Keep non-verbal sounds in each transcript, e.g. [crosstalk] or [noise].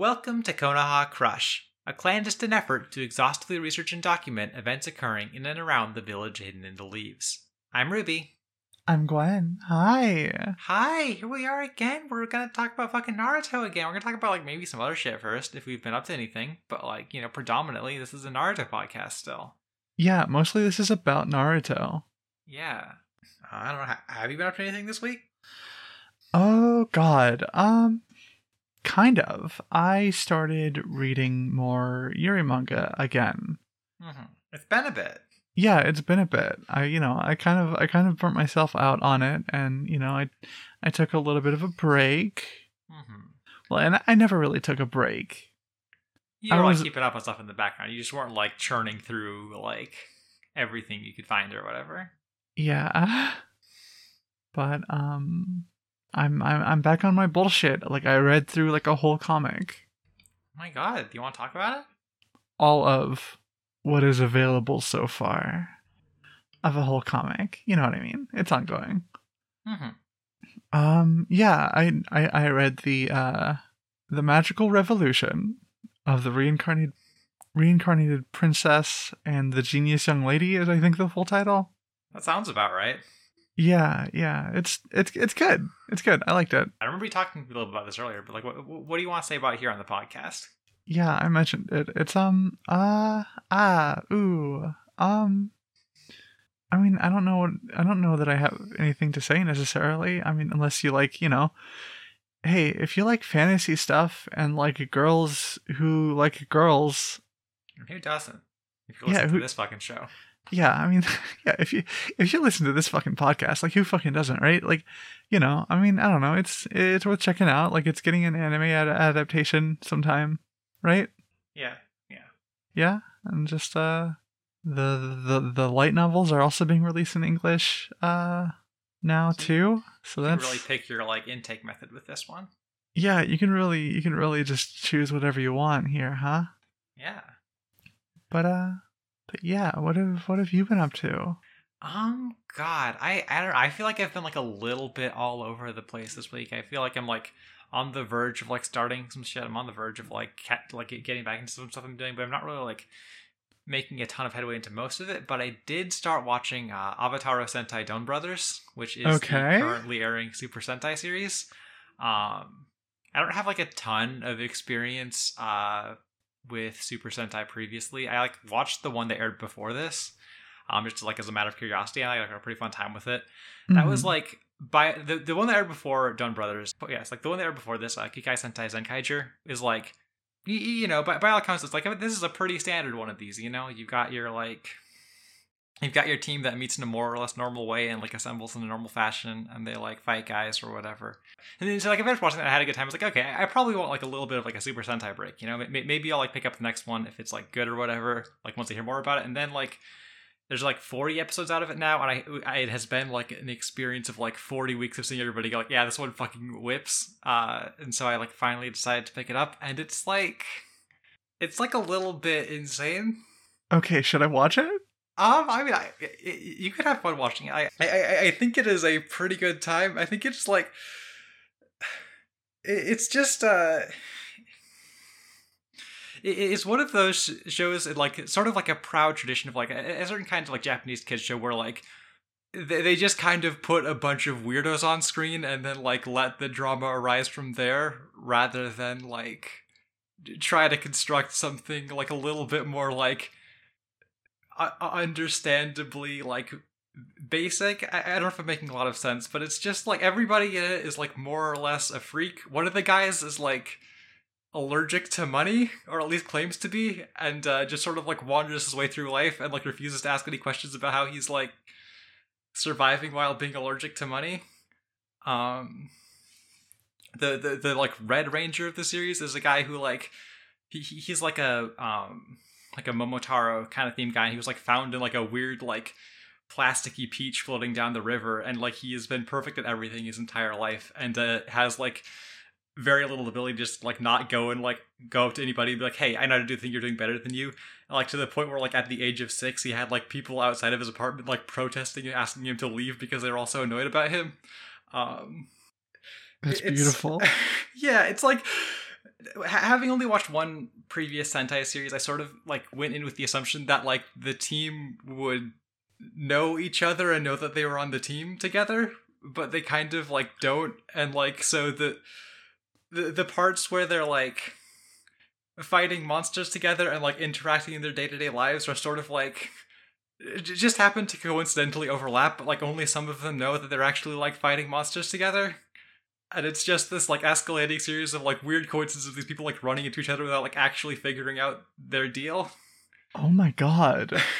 Welcome to Konoha Crush, a clandestine effort to exhaustively research and document events occurring in and around the village hidden in the leaves. I'm Ruby. I'm Gwen. Hi. Hi, here we are again. We're gonna talk about fucking Naruto again. We're gonna talk about like maybe some other shit first if we've been up to anything, but like, you know, predominantly this is a Naruto podcast still. Yeah, mostly this is about Naruto. Yeah. I don't know. Have you been up to anything this week? Oh god. Um kind of. I started reading more Yuri manga again. Mm-hmm. It's been a bit. Yeah, it's been a bit. I you know, I kind of I kind of burnt myself out on it and you know, I I took a little bit of a break. Mm-hmm. Well, and I never really took a break. You were like keeping up with stuff in the background. You just weren't like churning through like everything you could find or whatever. Yeah. [laughs] But um I'm I'm I'm back on my bullshit. Like I read through like a whole comic. Oh my god, do you want to talk about it? all of what is available so far of a whole comic. You know what I mean? It's ongoing. Mm-hmm. Um yeah, I I, I read the uh the magical revolution of the reincarnated reincarnated princess and the genius young lady is I think the full title. That sounds about right. Yeah, yeah. It's it's it's good. It's good. I liked it. I remember you talking a little bit about this earlier, but like, what what do you want to say about here on the podcast? Yeah, I mentioned it. It's um uh ah ooh um I mean, I don't know what I don't know that I have anything to say necessarily. I mean, unless you like, you know, hey, if you like fantasy stuff and like girls who like girls, Who doesn't? If you Yeah, listen who- to this fucking show, yeah, I mean, [laughs] yeah, if you if you listen to this fucking podcast, like who fucking doesn't, right? Like, you know, I mean, I don't know, it's it's worth checking out. Like it's getting an anime ad- adaptation sometime, right? yeah, yeah yeah, and just uh the the the light novels are also being released in english uh now So too so you can that's really pick your like intake method with this one. yeah you can really you can really just choose whatever you want here huh Yeah. but uh but yeah what have what have you been up to Um, God, I I don't. I feel like I've been like a little bit all over the place this week. I feel like I'm like on the verge of like starting some shit. I'm on the verge of like cat, like getting back into some stuff I'm doing, but I'm not really like making a ton of headway into most of it. But I did start watching uh, Avatar Sentai Don Brothers, which is Okay. currently airing Super Sentai series. Um, I don't have like a ton of experience uh with Super Sentai previously. I like watched the one that aired before this um, just like as a matter of curiosity. And I had like, a pretty fun time with it. That was Mhm. like by the the one that aired before Don Brothers. But yes, like the one that aired before this, uh, Kikai Sentai Zenkaiger is like, you, you know, by, by all accounts, it's like this is a pretty standard one of these. You know, you've got your like. You've got your team that meets in a more or less normal way and like assembles in a normal fashion, and they like fight guys or whatever. And then so like I finished watching that, I had a good time. I was like, okay, I probably want like a little bit of like a Super Sentai break. You know, maybe I'll like pick up the next one if it's like good or whatever. Like once I hear more about it, and then like there's like 40 episodes out of it now, and I, I it has been like an experience of like 40 weeks of seeing everybody go like, yeah, this one fucking whips. Uh, and so I like finally decided to pick it up, and it's like, it's like a little bit insane. okay should i watch it Um, I mean, I, you could have fun watching it. I, I, I- think it is a pretty good time. I think it's like, it- it's just uh, it- it's one of those shows, like sort of like a proud tradition of like a, a certain kind of like Japanese kids show where like they, they just kind of put a bunch of weirdos on screen and then like let the drama arise from there rather than like try to construct something like a little bit more like understandably like basic. I, I don't know if I'm making a lot of sense, but it's just like everybody in it is like more or less a freak. One of the guys is like allergic to money, or at least claims to be, and uh, just sort of like wanders his way through life and like refuses to ask any questions about how he's like surviving while being allergic to money. Um, the the the like Red Ranger of the series is a guy who like he he- he's like a um like a Momotaro kind of theme guy. He was like found in like a weird like plasticky peach floating down the river, and like he has been perfect at everything his entire life, and uh, has like very little ability to just like not go and like go up to anybody and be like, hey, I know how to do the thing you're doing better than you. And, like to the point where like at the age of six, he had like people outside of his apartment like protesting and asking him to leave because they were all so annoyed about him. Um, That's it's- beautiful. [laughs] yeah, it's like having only watched one previous Sentai series, I sort of like went in with the assumption that like the team would know each other and know that they were on the team together, but they kind of like don't, and like so the the the parts where they're like fighting monsters together and like interacting in their day to day lives are sort of like just happen to coincidentally overlap, but like only some of them know that they're actually like fighting monsters together. And it's just this like escalating series of like weird coincidences of these people like running into each other without like actually figuring out their deal. Oh my god. [laughs]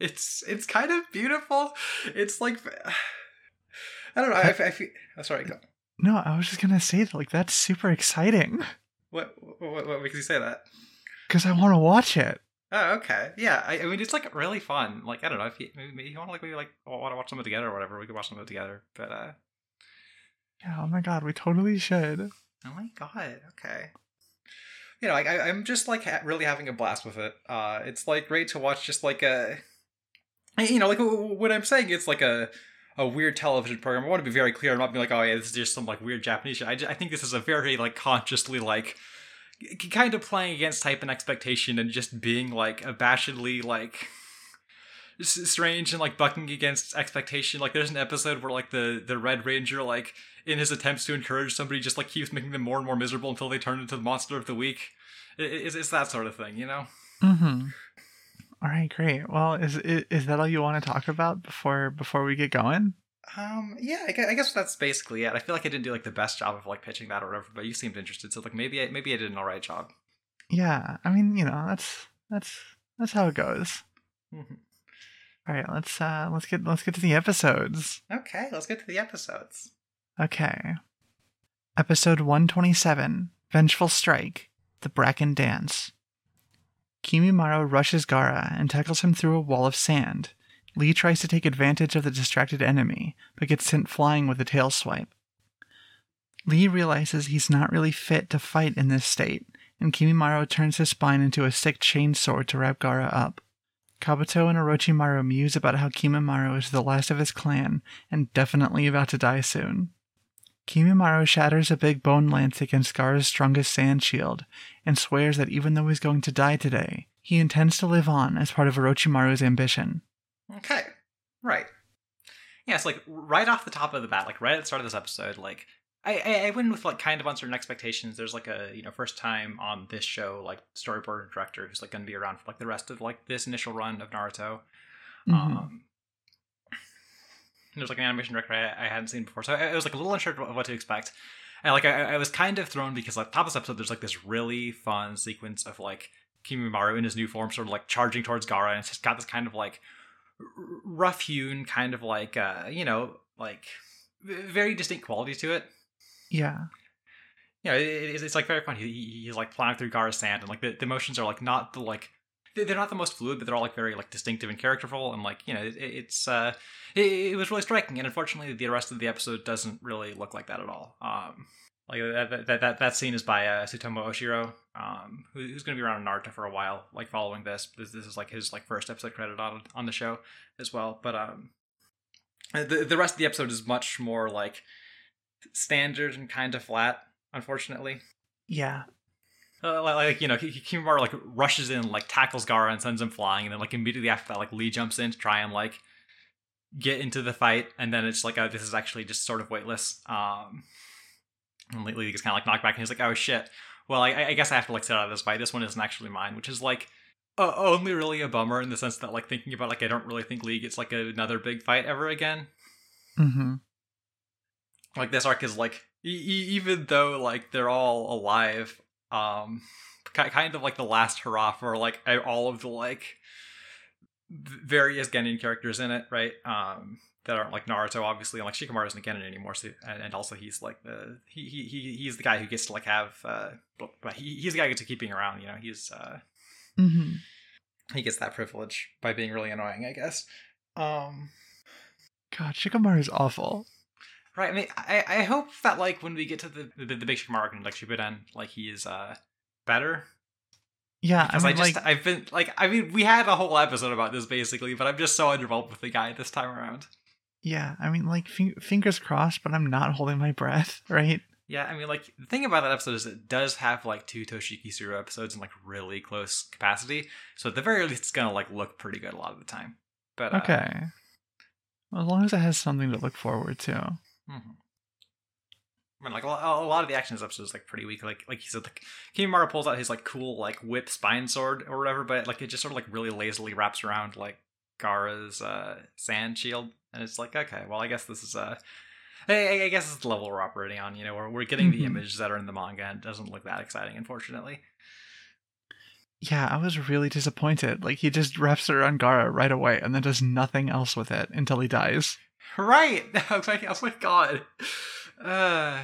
It's it's kind of beautiful. It's like [sighs] I don't know. I, I feel. Oh, sorry. Go. No, I was just gonna say that like that's super exciting What, what what makes you say that? because I want to watch it. Oh, okay. Yeah, I, I mean, it's like really fun. Like, I don't know if you maybe, maybe you want to like maybe like want to watch something together or whatever. We could watch something together. But uh, Yeah. Oh my god, we totally should. oh my god, okay. You know, I, I'm just like ha- really having a blast with it. Uh, it's like great to watch. Just like a, you know, like w- w- when I'm saying it's like a a weird television program. I want to be very clear. I'm not being like, oh yeah, this is just some like weird Japanese shit. I, ju- I think this is a very like consciously like kind of playing against type and expectation and just being like abashedly like strange and like bucking against expectation. Like there's an episode where like the the Red Ranger like in his attempts to encourage somebody just like keeps making them more and more miserable until they turn into the monster of the week. It's, it's that sort of thing, you know. Mm-hmm. All right, great. Well, is, is is that all you want to talk about before before we get going? Um, yeah, I guess, I guess that's basically it. I feel like I didn't do like the best job of like pitching that or whatever, but you seemed interested, so like maybe I, maybe I did an alright job. Yeah, I mean, you know, that's that's that's how it goes. Mhm. All right, let's uh let's get let's get to the episodes. Okay, let's get to the episodes. Okay. Episode 127, Vengeful Strike, The Bracken Dance. Kimimaro rushes Gaara and tackles him through a wall of sand. Lee tries to take advantage of the distracted enemy, but gets sent flying with a tail swipe. Lee realizes he's not really fit to fight in this state, and Kimimaro turns his spine into a sick chainsword to wrap Gaara up. Kabuto and Orochimaru muse about how Kimimaro is the last of his clan and definitely about to die soon. Kimimaro shatters a big bone lance against Gaara's strongest sand shield and swears that even though he's going to die today, he intends to live on as part of Orochimaru's ambition. Okay, right. Yeah, it's like right off the top of the bat, like right at the start of this episode, like I, I, I went with like kind of uncertain expectations. There's like a you know first time on this show like storyboard director who's like going to be around for like the rest of like this initial run of Naruto. Mhm. Um, there's like an animation director I, I hadn't seen before, so I, I was like a little unsure of what to expect. And like I, I was kind of thrown because like top of this episode, there's like this really fun sequence of like Kimimaro in his new form, sort of like charging towards Gaara, and it's just got this kind of like rough hewn, kind of like uh, you know, like very distinct quality to it. yeah. Yeah, it, it's, it's like very fun. He, he- he's like plowing through Gaara's sand, and like the, the motions are like not the like they- they're not the most fluid, but they're all like very like distinctive and characterful, and like you know it, it's uh it, it was really striking. And unfortunately, the rest of the episode doesn't really look like that at all. Um, like that that that, that scene is by uh, Sutomo Oshiro, um, who, who's going to be around in Naruto for a while, like following this. This this is like his like first episode credit on on the show as well. But um, the the rest of the episode is much more like standard and kind of flat unfortunately. Yeah. Uh, like, you know, Ki- Ki- like rushes in, like tackles Gaara and sends him flying, and then like immediately after that, like Lee jumps in to try and like get into the fight, and then it's like, oh, this is actually just sort of weightless. Um, and Lee gets kind of like knocked back, and he's like, oh shit. Well, I, I guess I have to like sit out of this fight. This one isn't actually mine, which is like uh, only really a bummer in the sense that like thinking about like I don't really think League it's like another big fight ever again Mm-hmm. like this arc is like e- even though like they're all alive um ki- kind of like the last hurrah for like all of the like various genin characters in it right um that aren't like naruto obviously and like shikamaru isn't a genin anymore so and, and also he's like the he, he he he's the guy who gets to like have uh but he, he's the guy who gets to keep being around you know he's uh Mm-hmm. he gets that privilege by being really annoying i guess um God, Shikamaru is awful. Right. I mean, I, I hope that like when we get to the the, the big Shikamaru and like Shippuden, like he is uh better. Yeah, I Because mean, I, just like, I've been like I mean we had a whole episode about this basically, but I'm just so underwhelmed with the guy this time around. yeah, I mean, like, f- fingers crossed, but I'm not holding my breath, [laughs] right? Yeah, I mean, like the thing about that episode is it does have like two Toshiki Suro episodes in like really close capacity, so at the very least, it's gonna like look pretty good a lot of the time. But uh, Okay. Well, as long as it has something to look forward to. mhm. I mean, like a lot, of the action in this episode is like pretty weak. Like, like he said, like Kimimaro pulls out his like cool like whip spine sword or whatever, but like it just sort of like really lazily wraps around like Gaara's uh, sand shield, and it's like okay, well, I guess this is uh, I, I guess it's the level we're operating on. You know, we're we're getting the Mhm. images that are in the manga, and it doesn't look that exciting, unfortunately. Yeah, I was really disappointed. Like he just wraps it around Gaara right away and then does nothing else with it until he dies. Right. [laughs] Oh my, oh my god. Uh,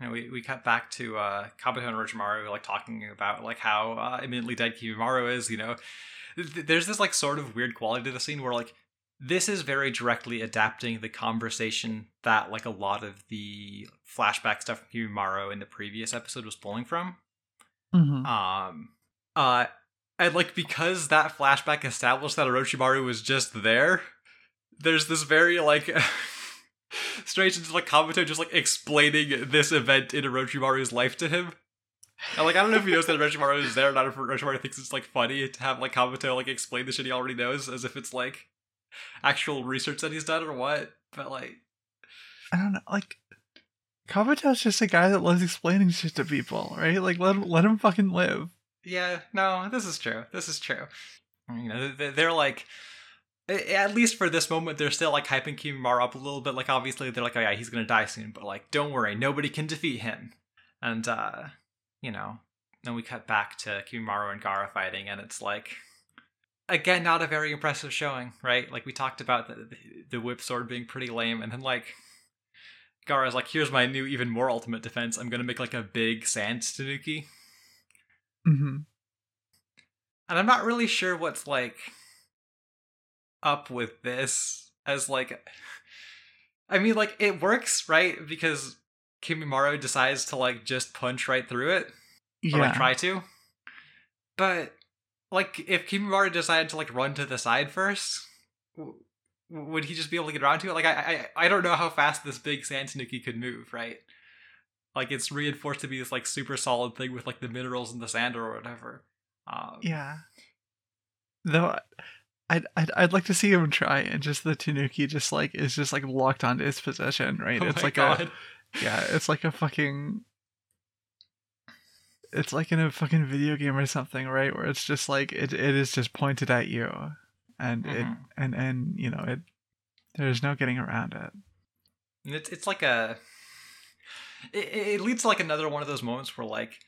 and we, we cut back to uh, Kabuto and Orochimaru like talking about like how uh, imminently dead Kimimaro is. You know, Th- there's this like sort of weird quality to the scene where like this is very directly adapting the conversation that like a lot of the flashback stuff from Kimimaro in the previous episode was pulling from. Mm-hmm. Um, uh, and like because that flashback established that Orochimaru was just there, there's this very like [laughs] strange into like Kabuto just like explaining this event in Orochimaru's life to him. And like I don't know if he knows that Orochimaru is there, or not if Orochimaru thinks it's like funny to have like Kabuto like explain the shit he already knows as if it's like actual research that he's done or what. But like I don't know. Like Kabuto's just a guy that loves explaining shit to people, right? Like let him let him fucking live. Yeah, no, this is true. This is true. You know, they- they're like, a- at least for this moment, they're still like hyping Kimimaro up a little bit. Like, obviously, they're like, oh yeah, he's gonna die soon, but like, don't worry, nobody can defeat him. And uh, you know, then we cut back to Kimimaro and Gaara fighting, and it's like, again, not a very impressive showing, right? Like we talked about the the whip sword being pretty lame, and then like. Gaara's like, here's my new, even more ultimate defense. I'm gonna make like a big sand Tanuki. Mm-hmm. and I'm not really sure what's like up with this as like I mean like it works, right? Because Kimimaro decides to like just punch right through it or Yeah. like try to. But like if Kimimaro decided to like run to the side first, w- would he just be able to get around to it? Like I I I don't know how fast this big sand tanuki could move, right? Like it's reinforced to be this like super solid thing with like the minerals in the sand or whatever. Um, Yeah. Though I'd, I'd I'd like to see him try and just the Tanuki just like is just like locked onto his position, right? Oh it's like god. a yeah, it's like a fucking it's like in a fucking video game or something, right? Where it's just like it, it is just pointed at you and it Mhm. and and you know it there's no getting around it. And It's it's like a it, it leads to like another one of those moments where like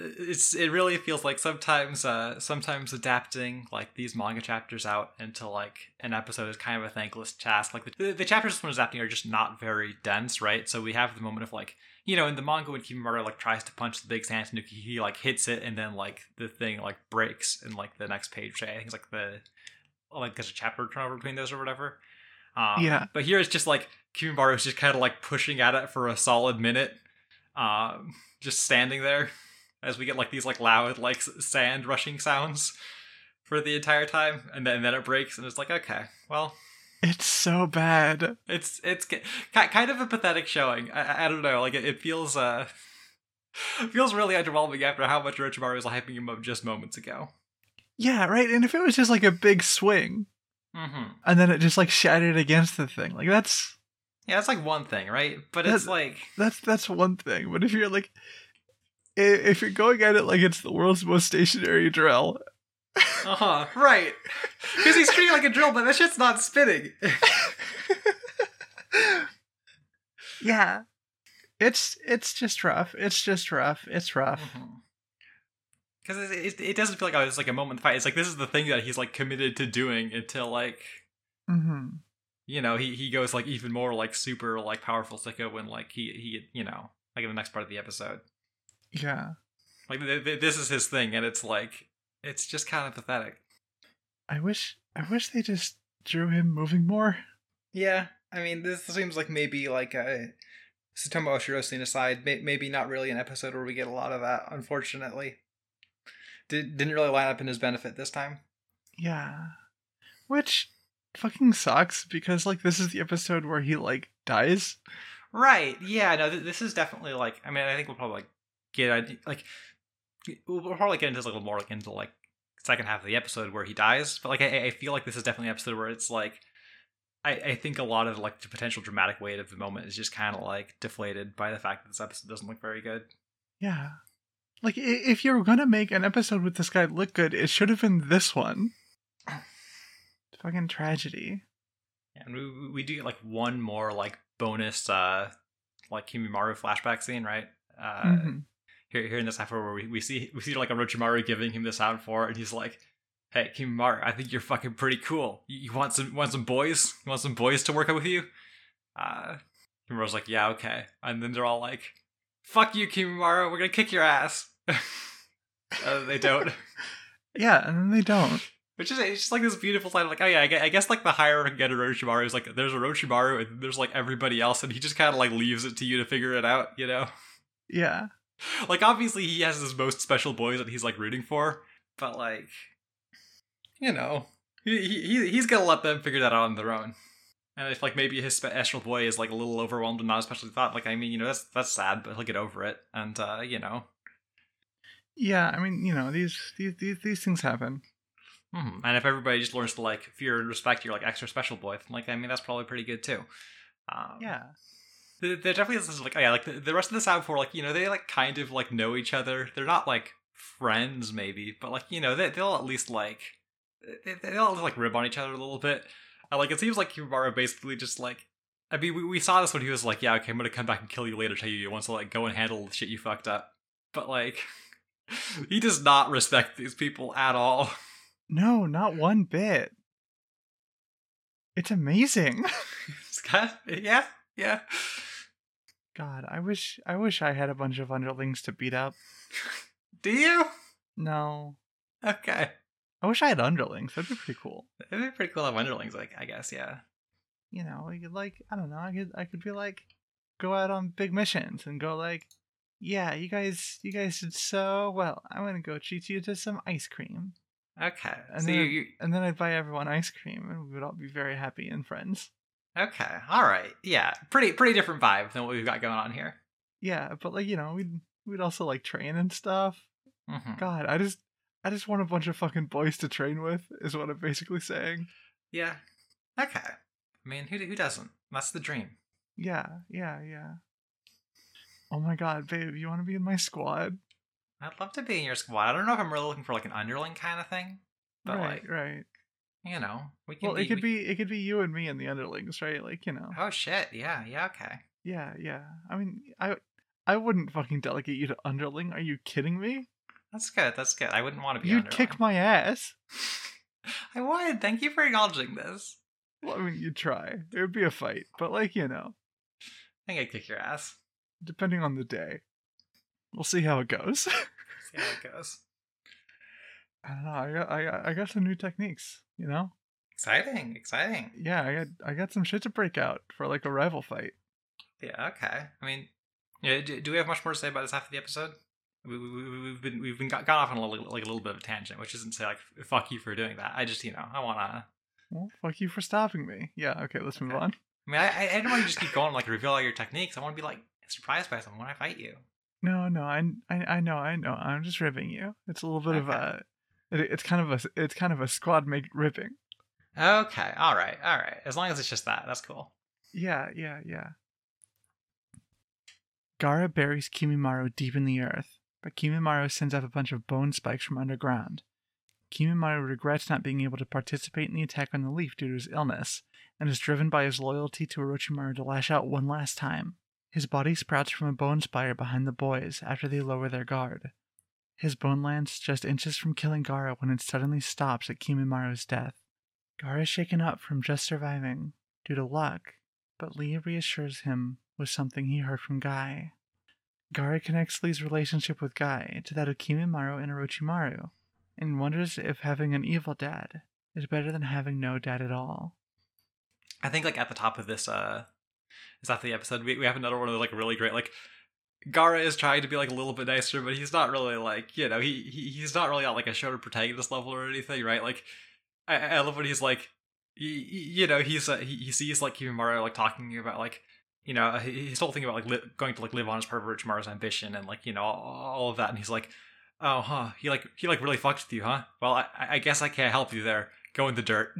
it's it really feels like sometimes uh sometimes adapting like these manga chapters out into like an episode is kind of a thankless task. Like the, the chapters when adapting are just not very dense right? So we have the moment of like you know in the manga when Kimimaro like tries to punch the big sand tanuki he like hits it and then like the thing like breaks in like the next page I think it's like the like there's a chapter turnover between those or whatever. Um, Yeah. But here it's just like Kimimaro is just kind of like pushing at it for a solid minute, um, just standing there as we get like these like loud like sand rushing sounds for the entire time, and then and then it breaks, and it's like okay, well, It's so bad. it's it's ki- ki- kind of a pathetic showing. I, I- don't know, like it, it feels uh [laughs] feels really underwhelming after how much Orochimaru was hyping him up just moments ago. Yeah, right. And if it was just like a big swing Mm-hmm. and then it just like shattered against the thing, like that's Yeah, that's like one thing, right? But it's like that's that's one thing. But if you're like if you're going at it like it's the world's most stationary drill, Uh huh. Right. Because he's treating like a drill, but that shit's not spinning. [laughs] yeah, it's it's just rough. It's just rough. It's rough. Because it, it, it doesn't feel like oh, it's like a moment fight. It's like this is the thing that he's like committed to doing until like Mm-hmm. you know he he goes like even more like super like powerful sicko when like he he you know like in the next part of the episode Yeah, like th- th- this is his thing and it's like it's just kind of pathetic. I wish I wish they just drew him moving more. Yeah, I mean, this seems like maybe like uh, a Satomo Oshiro scene aside, may- maybe not really an episode where we get a lot of that. Unfortunately, Did, didn't really line up in his benefit this time. Yeah, which fucking sucks because like this is the episode where he like dies. Right. Yeah. No. Th- this is definitely like. I mean, I think we'll probably like get like we'll probably get into this a little more like into like second half of the episode where he dies. But like, I, I feel like this is definitely an episode where it's like. I, I think a lot of like the potential dramatic weight of the moment is just kind of like deflated by the fact that this episode doesn't look very good. Yeah. Like if you're gonna make an episode with this guy look good, it should have been this one. Fucking tragedy. And we we- do get like one more like bonus uh like Kimimaro flashback scene, right? Uh Mhm. Here here in this half where we, we see we see like Orochimaru giving him this Sound Four and he's like, Hey Kimimaro, I think you're fucking pretty cool. You, you want some want some boys? You want some boys to work out with you? Uh Kimimaro's like, Yeah, okay. And then they're all like, Fuck you, Kimimaro, we're gonna kick your ass. [laughs] uh, they don't. [laughs] Yeah, and then they don't. Which is it's just like this beautiful sign, like oh yeah, I guess, I guess like the higher I get Orochimaru is like there's Orochimaru and there's like everybody else, and he just kind of like leaves it to you to figure it out, you know. Yeah. [laughs] Like obviously he has his most special boys that he's like rooting for, but like, you know, he he he's gonna let them figure that out on their own. And if like maybe his special boy is like a little overwhelmed and not especially thought, like I mean, you know, that's that's sad, but he'll get over it, and uh, you know, Yeah, I mean, you know, these these these, these things happen. Mhm. And if everybody just learns to like fear and respect your like extra special boy, then, like I mean that's probably pretty good too. Um, Yeah. There there definitely is this, like oh yeah, like the, the rest of the Sound Four, like you know they like kind of like know each other. They're not like friends maybe, but like you know they they'll at least like they, they'll like rib on each other a little bit. Uh, like it seems like Kimaru basically just like. I mean, we, we saw this when he was like, "Yeah, okay, I'm gonna come back and kill you later. Tell you you want to like go and handle the shit you fucked up." But like, [laughs] he does not respect these people at all. No, not one bit. It's amazing. [laughs] It's kind of- yeah, yeah. God, I wish I wish I had a bunch of underlings to beat up. [laughs] Do you? No. Okay. I wish I had underlings. That'd be pretty cool. It'd be pretty cool to have underlings, like I guess, yeah. You know, you could like I don't know, I could I could be like go out on big missions and go like yeah, you guys you guys did so well. I'm gonna go treat you to some ice cream. Okay. And so then, you, you and then I'd buy everyone ice cream and we would all be very happy and friends. Okay, all right, yeah, pretty pretty different vibe than what we've got going on here. Yeah, but like, you know, we'd we'd also like train and stuff. hmm God, I just I just want a bunch of fucking boys to train with, is what I'm basically saying. Yeah. Okay. I mean, who who doesn't? That's the dream. Yeah, yeah, yeah. Oh my god, babe, you want to be in my squad? I'd love to be in your squad. I don't know if I'm really looking for like an underling kind of thing, but right, like right. You know, we can. Well, be, it could we- be it could be you and me and the underlings, right? Like, you know. Oh shit! Yeah, yeah. Okay. Yeah, yeah. I mean, I I wouldn't fucking delegate you to underling. Are you kidding me? That's good. That's good. I wouldn't want to be. You'd underling. kick my ass. [laughs] I would. Thank you for acknowledging this. Well, I mean, you'd try. It would be a fight, but like, you know, I think I'd kick your ass. depending on the day. We'll see how it goes. See how it goes. [laughs] I don't know. I got I got, I got some new techniques, you know? Exciting, exciting. Yeah, I got I got some shit to break out for like a rival fight. Yeah, okay. I mean, yeah. Do, do we have much more to say about this half of the episode? We, we, we- we've been we've been got, gone off on a little, like a little bit of a tangent, which isn't to say like fuck you for doing that. I just you know I wanna. Well, fuck you for stopping me. Yeah, okay, let's move on. I mean, I I, don't want you to just keep going like reveal all your techniques. I want to be like surprised by something when I fight you. No, no, I, I, I know, I know. I'm just ribbing you. It's a little bit of a, it, it's kind of a, it's kind of a squad make ripping. Okay, all right, all right. As long as it's just that, that's cool. Yeah, yeah, yeah. Gaara buries Kimimaro deep in the earth, but Kimimaro sends up a bunch of bone spikes from underground. Kimimaro regrets not being able to participate in the attack on the leaf due to his illness, and is driven by his loyalty to Orochimaru to lash out one last time. His body sprouts from a bone spire behind the boys after they lower their guard. His bone lands just inches from killing Gaara when it suddenly stops at Kimimaro's death. Gaara is shaken up from just surviving due to luck, but Lee reassures him with something he heard from Guy. Gaara connects Lee's relationship with Guy to that of Kimimaro and Orochimaru, and wonders if having an evil dad is better than having no dad at all. I think like at the top of this uh is after the episode we, we have another one of those like really great like Gaara is trying to be like a little bit nicer, but he's not really like you know he, he he's not really at like a show protagonist level or anything, right? Like I, I love when he's like he, you know he's uh, he, he sees like Kimaru like talking about like you know, he's still thinking about like li- going to like live on his of Orochimaru's ambition and like you know all, all of that, and he's like, oh, huh, he like he like really fucked with you, huh? Well, I, I guess I can't help you there. Go in the dirt.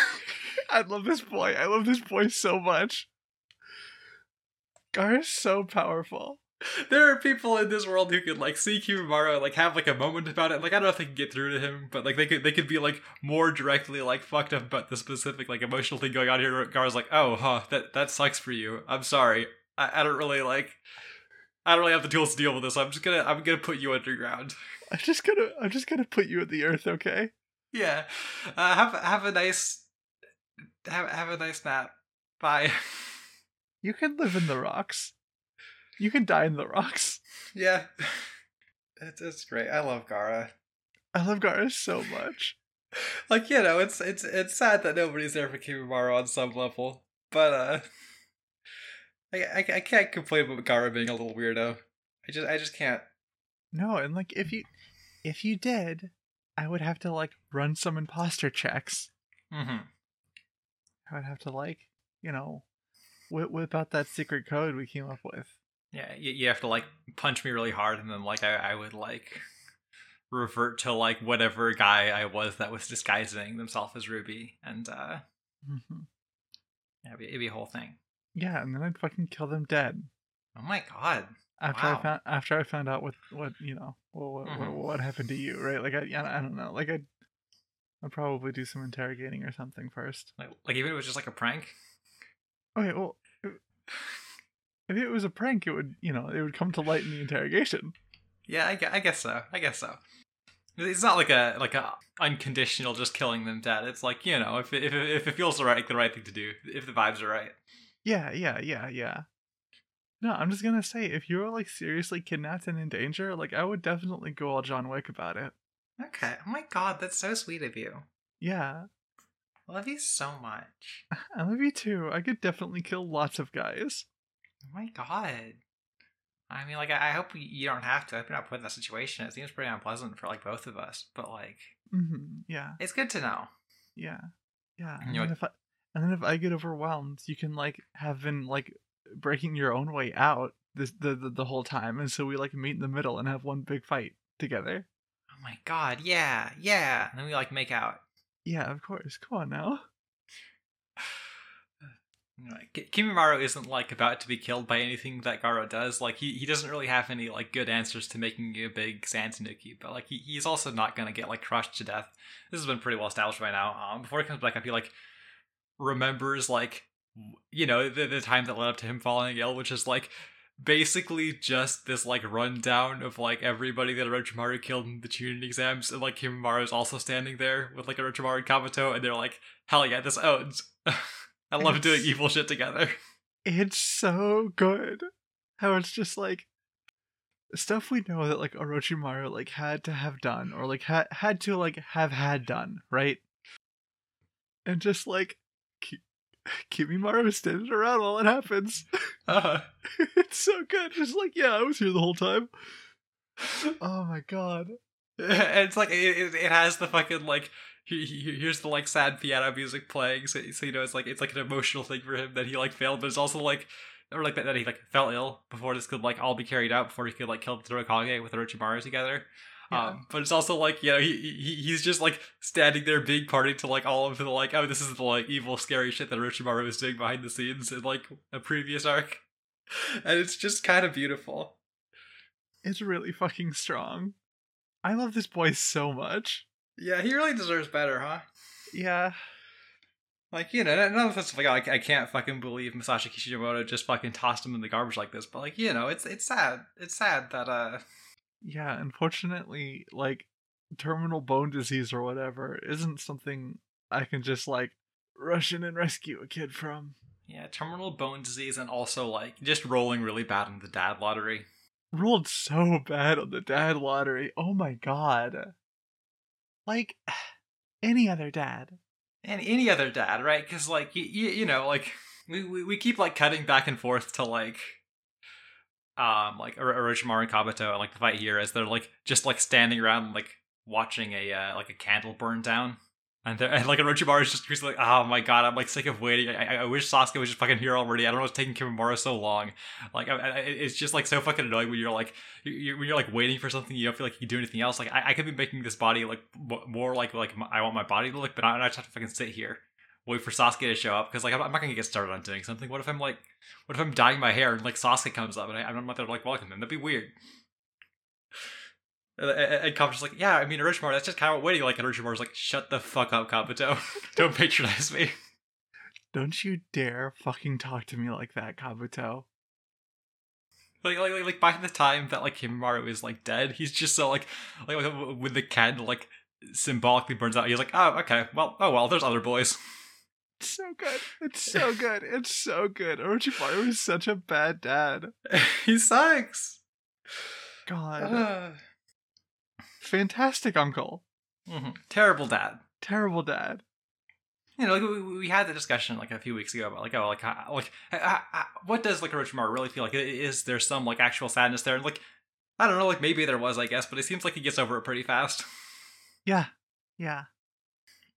[laughs] I love this boy. I love this boy so much. Gar is so powerful. [laughs] there are people in this world who could like see and like have like a moment about it. Like I don't know if they can get through to him, but like they could they could be like more directly like fucked up about the specific like emotional thing going on here. Gar's like, oh, huh, that that sucks for you. I'm sorry. I, I don't really like. I don't really have the tools to deal with this. I'm just gonna I'm gonna put you underground. [laughs] I'm just gonna I'm just gonna put you in the earth, okay? Yeah. Uh, have have a nice have have a nice nap. Bye. [laughs] You can live in the rocks. You can die in the rocks. yeah. [laughs] It's it's great. I love Gaara. I love Gaara so much. [laughs] like you know it's it's it's sad that nobody's there for Kimaru on some level but uh [laughs] I, I, I can't complain about Gaara being a little weirdo i just i just can't No, and like if you if you did, I would have to like run some imposter checks. mm-hmm. I would have to like, you know, whip, whip out that secret code we came up with. Yeah you, you have to like punch me really hard and then like I, I would like revert to like whatever guy i was that was disguising themselves as ruby and uh mm-hmm. yeah, it'd, be, it'd be a whole thing Yeah, and then I'd fucking kill them dead oh my god after Wow. I found after I found out what what you know what what, Mhm. what, what happened to you, right? Like I yeah, I don't know. Like I'd I'd probably do some interrogating or something first. like, like even if it was just like a prank Okay, well, if it was a prank, it would you know it would come to light in the interrogation. Yeah, I, I guess so. I guess so. It's not like a like a unconditional just killing them dead. It's like you know if if it, if it feels the right the right thing to do, if the vibes are right. Yeah, yeah, yeah, yeah. No, I'm just gonna say if you were like seriously kidnapped and in danger, like I would definitely go all John Wick about it. Okay. Oh my god, that's so sweet of you. Yeah, I love you so much. [laughs] I love you too. I could definitely kill lots of guys. Oh my god. I mean, like, I I hope you don't have to. I hope you're not put in that situation. It seems pretty unpleasant for like both of us. But like, hmm Yeah, it's good to know. yeah, yeah. And And then if I and then if I get overwhelmed, you can like have been like breaking your own way out this the, the the whole time, and so we like meet in the middle and have one big fight together. Oh my god, yeah, yeah. And then we like make out. Yeah, of course. Come on now. You know, like, Ki- Kimimaro isn't like about to be killed by anything that Gaara does. Like he, he doesn't really have any like good answers to making a big Santanuki, but like he, he's also not gonna get like crushed to death. This has been pretty well established by now. Um, before he comes back up, he like remembers like you know the, the time that led up to him falling ill, which is like basically just this like rundown of like everybody that Orochimaru killed in the Chunin exams, and like Kimimaro is also standing there with like Orochimaru and Kabuto, and they're like, hell yeah, this owns. [laughs] I love doing evil shit together. [laughs] It's so good. How it's just like stuff we know that like Orochimaru like had to have done or like had had to like have had done, right? And just like Ki- Kimimaro standing around while it happens. Uh, [laughs] it's so good. Just like, yeah, I was here the whole time. [sighs] Oh my god. [laughs] and it's like it, it, has the fucking like here's the like sad piano music playing, so, so you know it's like it's like an emotional thing for him that he like failed, but it's also like or like that, that he like fell ill before this could like all be carried out before he could like kill the Tsurukage with Orochimaru together. Yeah. Um, but it's also like you know he, he he's just like standing there being party to like all of the like oh this is the like evil scary shit that Orochimaru was doing behind the scenes in like a previous arc, [laughs] and it's just kind of beautiful. It's really fucking strong. I love this boy so much. Yeah, he really deserves better, huh? Yeah. Like, you know, none of like, oh, I, I can't fucking believe Masashi Kishimoto just fucking tossed him in the garbage like this. But like, you know, it's it's sad. It's sad that uh, Yeah, unfortunately, like terminal bone disease or whatever isn't something I can just like rush in and rescue a kid from. yeah, terminal bone disease and also like just rolling really bad in the dad lottery. Rolled so bad on the dad lottery. Oh my god. Like [sighs] any other dad. And any other dad, right? Because like you, you, know, like [laughs] we, we we keep like cutting back and forth to like. Um, like Oro- Orochimaru and Kabuto, and like the fight here, as they're like just like standing around, like watching a uh, like a candle burn down, And, and like Orochimaru is just like, oh my god, I'm like sick of waiting. I, I, wish Sasuke was just fucking here already. I don't know what's taking Kimimaro so long. Like, I, I, it's just like so fucking annoying when you're like, you when you're like waiting for something, you don't feel like you can do anything else. Like, I, could be making this body like more like like I want my body to look, but I, I just have to fucking sit here wait for Sasuke to show up because like I'm, I'm, not gonna get started on doing something. What if I'm like, what if I'm dyeing my hair and like Sasuke comes up and I, I'm not there to like welcome him? That'd be weird. And, and Kabuto's like, yeah, I mean Orochimaru, that's just kind of what waiting. Like Orochimaru's like, shut the fuck up, Kabuto. [laughs] Don't patronize me. [laughs] Don't you dare fucking talk to me like that, Kabuto. Like, like, like, by the time that like Kimimaro is like dead, he's just so like, like, like with the candle like symbolically burns out. He's like, oh, okay, well, oh well, there's other boys. [laughs] It's so good. It's so good. It's so good. Orochimaru is such a bad dad. he sucks. God. Uh. [sighs] [sighs] Fantastic uncle. Mm-hmm. Terrible dad. Terrible dad. You know, like we, we had the discussion like a few weeks ago about like oh like how, like how, how, what does like Orochimaru really feel like? Is there some like actual sadness there? And like I don't know, like maybe there was, I guess, but it seems like he gets over it pretty fast. [laughs] Yeah, yeah.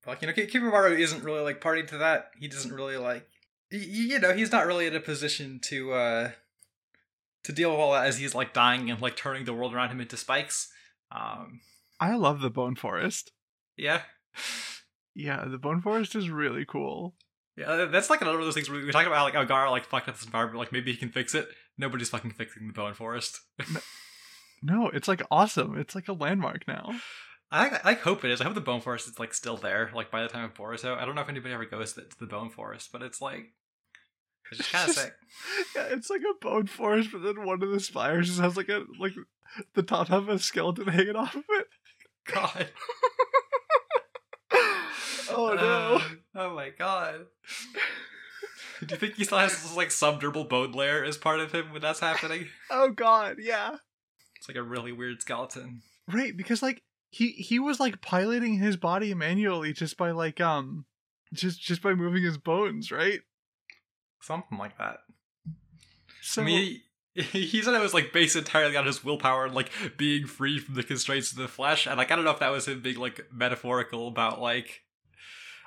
Like you know, Kimimaro isn't really like party to that. He doesn't really like, you know, he's not really in a position to uh to deal with all that as he's like dying and like turning the world around him into spikes. Um, I love the Bone Forest. Yeah, yeah, the Bone Forest is really cool. Yeah, that's like another of those things where we talk about how like Ogara like fucked up this environment. Like maybe he can fix it. Nobody's fucking fixing the Bone Forest. [laughs] no, it's like awesome. It's like a landmark now. I, I hope it is. I hope the Bone Forest is like still there. Like by the time of Boruto, I don't know if anybody ever goes to, the Bone Forest, but it's like it's just kind of sick. Yeah, it's like a bone forest, but then one of the spires just has like a like [laughs] the top half of a skeleton hanging off of it. God. [laughs] oh no. Uh, oh my god. Do you think he still has this, like subdermal bone layer as part of him when that's happening? [laughs] Oh god, yeah. It's like a really weird skeleton. Right, because like he he was like piloting his body manually just by like um just just by moving his bones, right? Something like that. So I mean, [laughs] he, said it was like based entirely on his willpower and like being free from the constraints of the flesh, and like I don't know if that was him being like metaphorical about like.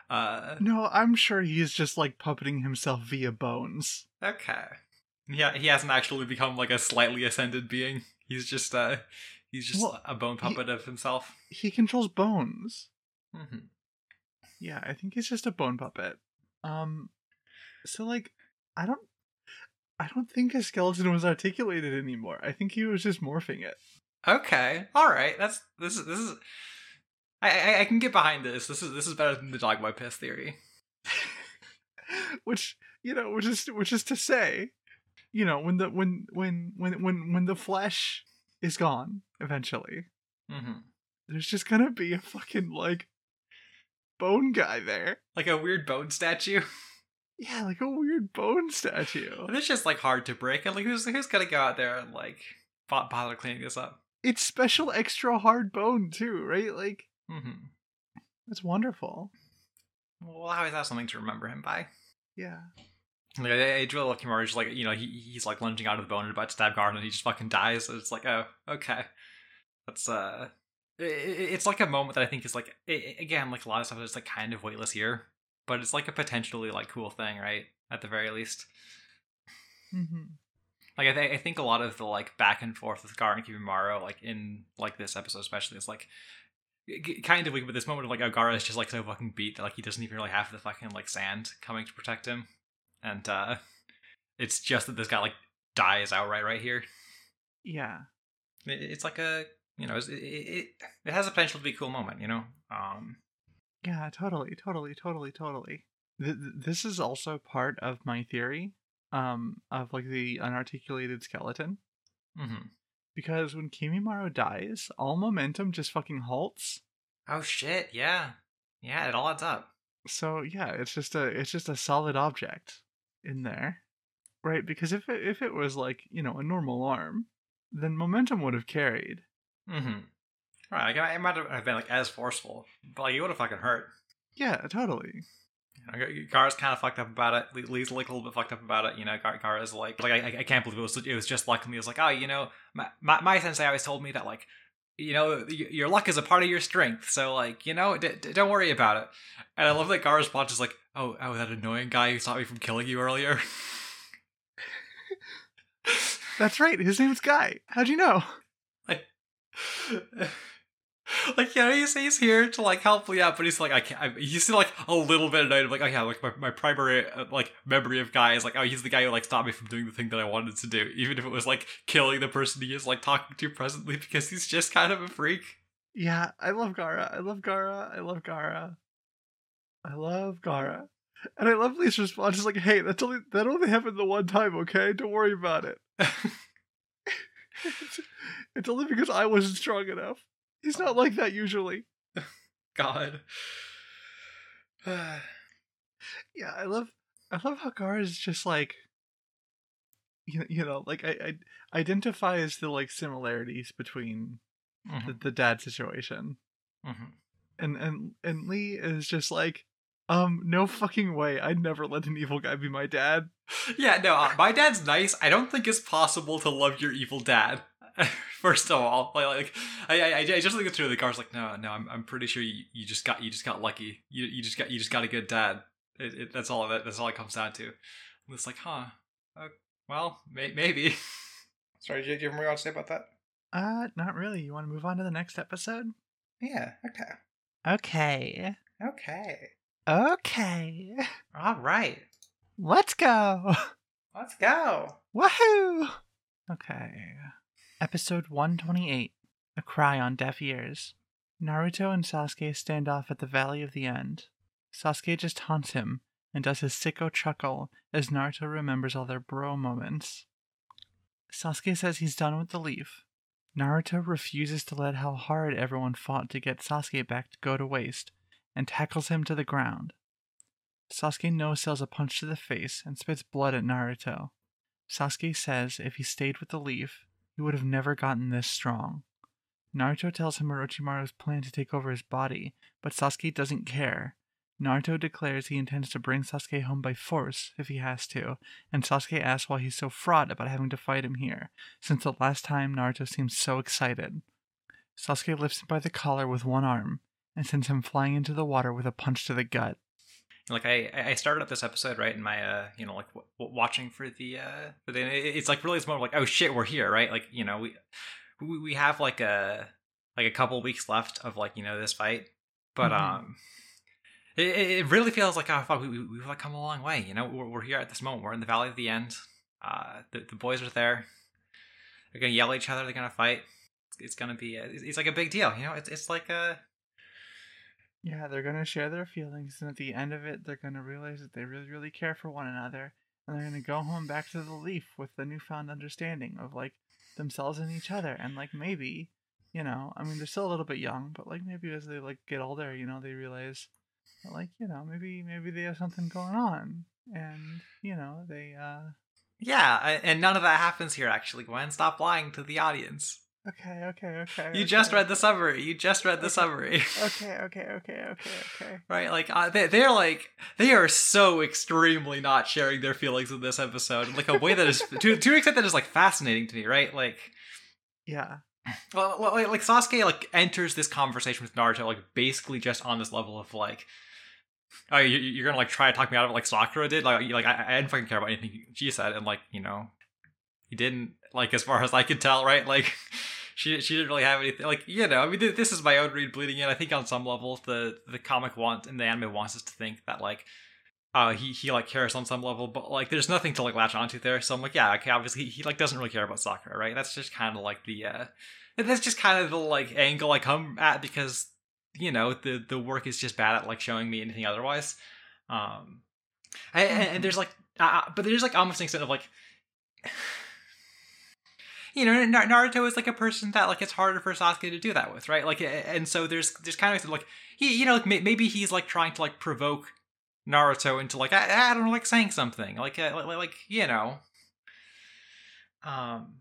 uh No, I'm sure he's just like puppeting himself via bones. Okay. Yeah, he hasn't actually become like a slightly ascended being. He's just uh He's just well, a bone puppet he, of himself. He controls bones. Mm-hmm. Yeah, I think he's just a bone puppet. Um, so like, I don't, I don't think his skeleton was articulated anymore. I think he was just morphing it. Okay, all right. That's this is this is. I, I, I can get behind this. This is this is better than the dog by piss theory. [laughs] which you know, which is which is to say, you know, when the when when when when when the flesh is gone eventually. Mm-hmm. There's just gonna be a fucking like bone guy there, like a weird bone statue. [laughs] Yeah, like a weird bone statue. And it's just like hard to break. And like, who's who's gonna go out there and like bother cleaning this up? It's special, extra hard bone too, right? Like, mm-hmm. it's wonderful. Well, how is that something to remember him by? Yeah. Like, I, really like Kimura just like you know he, he's like lunging out of the bone and about to stab Garden and he just fucking dies. So it's like oh okay, that's uh, it, it's like a moment that I think is like it, again like a lot of stuff is like kind of weightless here, but it's like a potentially like cool thing, right? At the very least. Mm-hmm. Like I, th- I think a lot of the like back and forth with Gar and Kimimaro, like in like this episode especially, is like kind of weak. But this moment of like Ogara is just like so fucking beat that like he doesn't even really have the fucking like sand coming to protect him and uh it's just that this guy like dies outright right here. Yeah, it, it's like a you know it, it it has a potential to be a cool moment, you know. Um, yeah, totally, totally, totally, totally. Th- this is also part of my theory um of like the unarticulated skeleton. Mm-hmm. Because when Kimimaro dies, all momentum just fucking halts. Oh shit! Yeah, yeah, it all adds up. So yeah, it's just a it's just a solid object in there, right? Because if it, if it was like you know a normal arm, then momentum would have carried. Mm-hmm. Right, like, it might have been like as forceful, but like it would have fucking hurt. Yeah, totally. You know, Gaara's kind of fucked up about it. Lee's like a little bit fucked up about it. You know, Gar- Gaara's like, like I, I can't believe it was it was just luck. And he was like, oh, you know, my, my, my sensei always told me that like you know, your luck is a part of your strength. So like, you know, d- d- don't worry about it. And I love that Gaara's response is like, oh, oh, that annoying guy who stopped me from killing you earlier. [laughs] That's right. His name's Guy. How'd you know? [laughs] [laughs] [laughs] like you yeah, he's, he's here to like help me out, but he's like I can't. I, he's still like a little bit annoyed. I'm like, oh yeah, like my, my primary uh, like memory of Guy is like, oh he's the guy who like stopped me from doing the thing that I wanted to do, even if it was like killing the person he is like talking to presently [laughs] because he's just kind of a freak. Yeah, I love Gaara. I love Gaara. I love Gaara. I love Gaara. And I love Lee's response. She's like, hey, that's only that only happened the one time, okay? Don't worry about it. it's, [laughs] it's only because I wasn't strong enough. He's not like that usually. [laughs] God. [sighs] Yeah, I love I love how Gaara is just like you, you know, like I, I identifies the like similarities between Mhm, the, the dad situation. mhm. And and and Lee is just like um no fucking way. I'd never let an evil guy be my dad. Yeah, no, uh, my dad's nice. I don't think it's possible to love your evil dad. [laughs] First of all, like, like I, I, I just think it's true. The car's like, no, no, I'm, I'm pretty sure you, you just got, you just got lucky. You, you just got, you just got a good dad. It, it, that's all that, that's all it comes down to. And it's like, huh? Uh, well, may, maybe. [laughs] Sorry, do you, do you have more to say about that? Uh not really. You want to move on to the next episode? Yeah. Okay. Okay. Okay. Okay. [laughs] All right. Let's go. [laughs] Let's go. Woohoo! Okay. Episode 128 A Cry on Deaf Ears. Naruto and Sasuke stand off at the Valley of the End. Sasuke just taunts him and does his sicko chuckle as Naruto remembers all their bro moments. Sasuke says he's done with the leaf. Naruto refuses to let how hard everyone fought to get Sasuke back to go to waste and tackles him to the ground. Sasuke no sells a punch to the face and spits blood at Naruto. Sasuke says if he stayed with the leaf, he would have never gotten this strong. Naruto tells him Orochimaru's plan to take over his body, but Sasuke doesn't care. Naruto declares he intends to bring Sasuke home by force if he has to, and Sasuke asks why he's so fraught about having to fight him here, since the last time Naruto seemed so excited. Sasuke lifts him by the collar with one arm and sends him flying into the water with a punch to the gut. Like I I started up this episode right in my uh you know like w- watching for the uh for the it's like really it's more like oh shit we're here right? Like you know we we, have like a like a couple weeks left of like you know this fight. But Mhm. um it, it really feels like oh fuck we, we, we've like come a long way you know? We're, we're here at this moment. We're in the valley of the end. Uh the, the boys are there. They're gonna yell at each other. They're gonna fight. It's, it's gonna be a, it's, it's like a big deal you know? It's it's like a Yeah, they're gonna share their feelings, and at the end of it, they're gonna realize that they really, really care for one another, and they're gonna go home back to the leaf with the newfound understanding of like themselves and each other, and like maybe, you know, I mean, they're still a little bit young, but like maybe as they like get older, you know, they realize, that, like you know, maybe maybe they have something going on, and you know, they uh, yeah and none of that happens here actually gwen. Stop lying to the audience okay, okay, okay. You just read the summary. You just read the Okay. summary. [laughs] Okay, okay, okay, okay, okay. right? Like uh, they, they're like they are so extremely not sharing their feelings in this episode, like a way that is to to an extent that is like fascinating to me, right? Like, Yeah, well, well, like, like Sasuke like enters this conversation with Naruto like basically just on this level of like. Oh, you, you're gonna like try to talk me out of it like Sakura did. Like, like I, I didn't fucking care about anything she said, and like you know, he didn't. Like as far as I could tell, right? Like she she didn't really have anything. Like you know, I mean, th- this is my own read bleeding in. I think on some level, the the comic wants and the anime wants us to think that like, uh, he he like cares on some level, but like there's nothing to like latch onto there. So I'm like, yeah, okay, obviously he, he like doesn't really care about Sakura, right? That's just kind of like the uh, that's just kind of the like angle I come at because you know the the work is just bad at like showing me anything otherwise. Um, and, and, and there's like, uh, but there's like almost an extent of like. You know, Na- Naruto is like a person that like it's harder for Sasuke to do that with, right? Like, and so there's there's kind of like he, you know, like may- maybe he's like trying to like provoke Naruto into like I, I don't know, like saying something, like uh, like, like you know, um,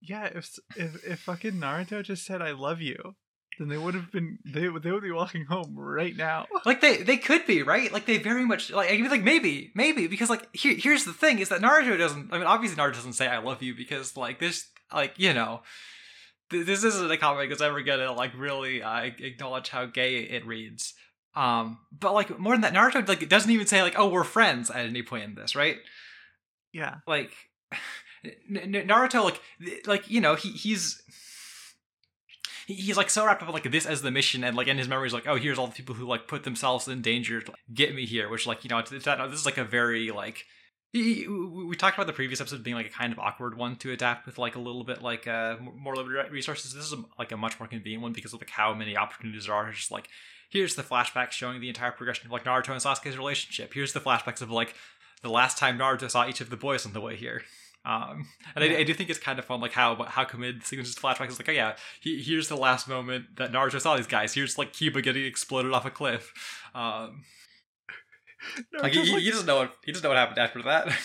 Yeah, if if if fucking Naruto just said I love you, then they would have been they would they would be walking home right now. [laughs] like they they could be right, like they very much like I mean, like maybe maybe because like here, here's the thing is that Naruto doesn't. I mean, obviously Naruto doesn't say I love you because like this like you know th- this isn't a comic that's ever gonna like really uh, acknowledge how gay it reads. Um, but like more than that, Naruto like it doesn't even say like, "Oh, we're friends" at any point in this, right? Yeah. Like [sighs] N- N- Naruto, like like you know, he he's he- he's like so wrapped up like this as the mission, and like in his memories, like, oh, here's all the people who like put themselves in danger to like, get me here, which like you know, it's, it's this is like a very like. We talked about the previous episode being like a kind of awkward one to adapt with like a little bit like uh more limited resources. This is a, like a much more convenient one because of like how many opportunities there are. Just like here's the flashback showing the entire progression of like Naruto and Sasuke's relationship. Here's the flashbacks of like the last time Naruto saw each of the boys on the way here. Um, and I, I do think it's kind of fun, like how how committed sequences to flashbacks. It's like, oh yeah, he, here's the last moment that Naruto saw these guys. Here's like Kiba getting exploded off a cliff. Um, [laughs] like he, like- he doesn't know what he doesn't know what happened after that. [laughs]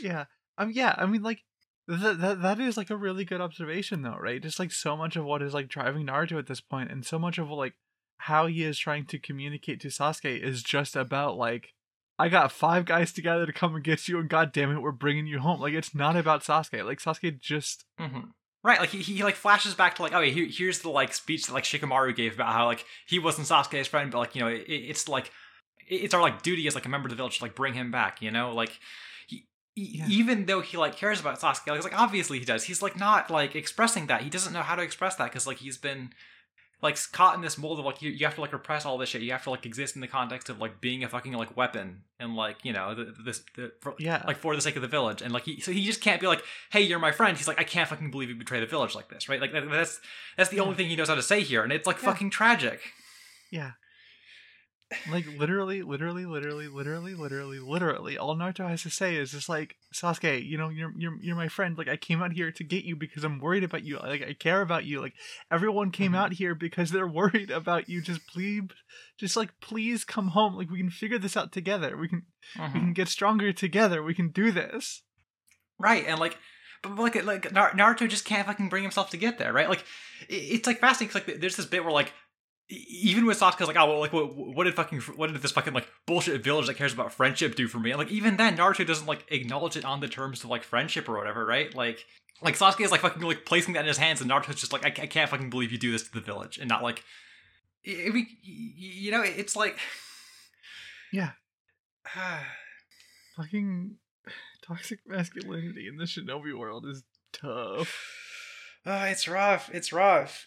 yeah um yeah i mean like that, that that is like a really good observation though right just like so much of what is like driving naruto at this point and so much of like how he is trying to communicate to sasuke is just about like i got five guys together to come and get you and god damn it we're bringing you home like it's not about sasuke like sasuke just Mhm. Right, like he, he like flashes back to like, oh, here, here's the like speech that like Shikamaru gave about how like he wasn't Sasuke's friend, but like you know, it, it's like it's our like duty as like a member of the village to like bring him back, you know, like he- Yeah. even though he like cares about Sasuke, like, like obviously he does. He's like not like expressing that. He doesn't know how to express that because like he's been like caught in this mold of like you, you have to like repress all this shit. You have to like exist in the context of like being a fucking like weapon and like you know the, this the for, yeah like for the sake of the village and like he so he just can't be like hey you're my friend he's like i can't fucking believe you betray the village like this right like that, that's that's the Yeah. only thing he knows how to say here and it's like Yeah. fucking tragic Yeah. Like literally, literally, literally, literally, literally, literally, all Naruto has to say is just like Sasuke, you know, you're you're you're my friend. Like I came out here to get you because I'm worried about you. Like I care about you. Like everyone came Mhm. out here because they're [laughs] worried about you. Just please, just like please come home. Like we can figure this out together. We can we can get stronger together. We can do this. right and like but like like naruto just can't fucking bring himself to get there right like it's like fascinating 'cause, like there's this bit where like even with Sasuke's like, oh, well, like, what, what did fucking, what did this fucking like bullshit village that cares about friendship do for me? And like, even then, Naruto doesn't like acknowledge it on the terms of like friendship or whatever, right? Like, like Sasuke is like fucking like placing that in his hands, and Naruto's just like, I, I can't fucking believe you do this to the village, and not like, I I mean, y- y- you know, it's like, [sighs] Yeah. [sighs] Fucking toxic masculinity in the shinobi world is tough. Oh, [sighs] it's rough. It's rough.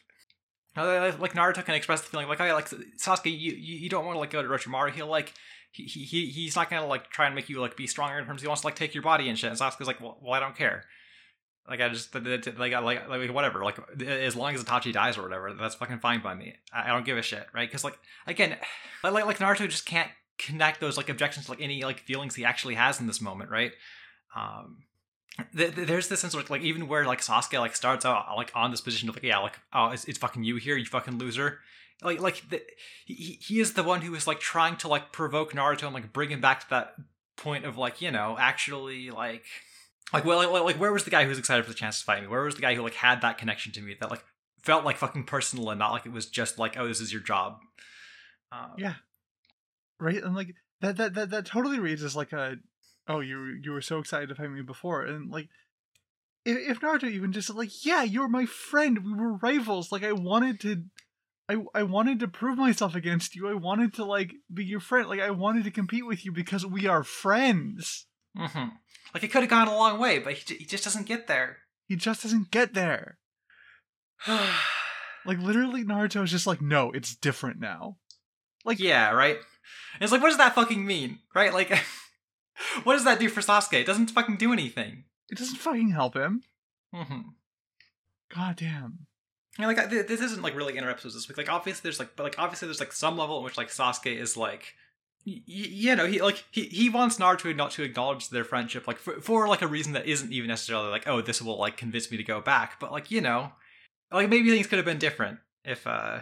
Like Naruto can express the feeling like, oh yeah, like Sasuke, you you, don't want to like go to Orochimaru. He'll like he, he he- he's not gonna like try and make you like be stronger in terms. He wants to like take your body and shit. And Sasuke's like, well, well I don't care. Like I just like I like like whatever. Like as long as Itachi dies or whatever, that's fucking fine by me. I, I don't give a shit, right? Because like again, like like Naruto just can't connect those like objections to like any like feelings he actually has in this moment, right? Um, there's this sense of like, even where like Sasuke like starts out like on this position of like yeah like oh it's, it's fucking you here you fucking loser. Like like the, he he is the one who is like trying to like provoke Naruto and like bring him back to that point of like you know actually like like well like, like where was the guy who was excited for the chance to fight me? Where was the guy who like had that connection to me that like felt like fucking personal and not like it was just like oh this is your job? Um, Yeah. right? And like that that that, that totally reads as like a oh you you were so excited to find me before and like if, if naruto even just like yeah you're my friend we were rivals like i wanted to I, I wanted to prove myself against you. I wanted to like be your friend. Like I wanted to compete with you because we are friends. mhm. like it could have gone a long way but he, j- he just doesn't get there He just doesn't get there. [sighs] Like literally, Naruto is just like, no, it's different now. Like, yeah, right? And it's like, what does that fucking mean? Right? Like, [laughs] what does that do for Sasuke? It doesn't fucking do anything. it doesn't fucking help him. Mm-hmm. God damn. Yeah, like I- th- this isn't like really inner episodes this week. Like obviously there's like, but like obviously there's like some level in which like Sasuke is like, y- you know, he like he he wants Naruto not to acknowledge their friendship, like for, for like a reason that isn't even necessarily like, oh, this will like convince me to go back. But like you know, like maybe things could have been different if uh,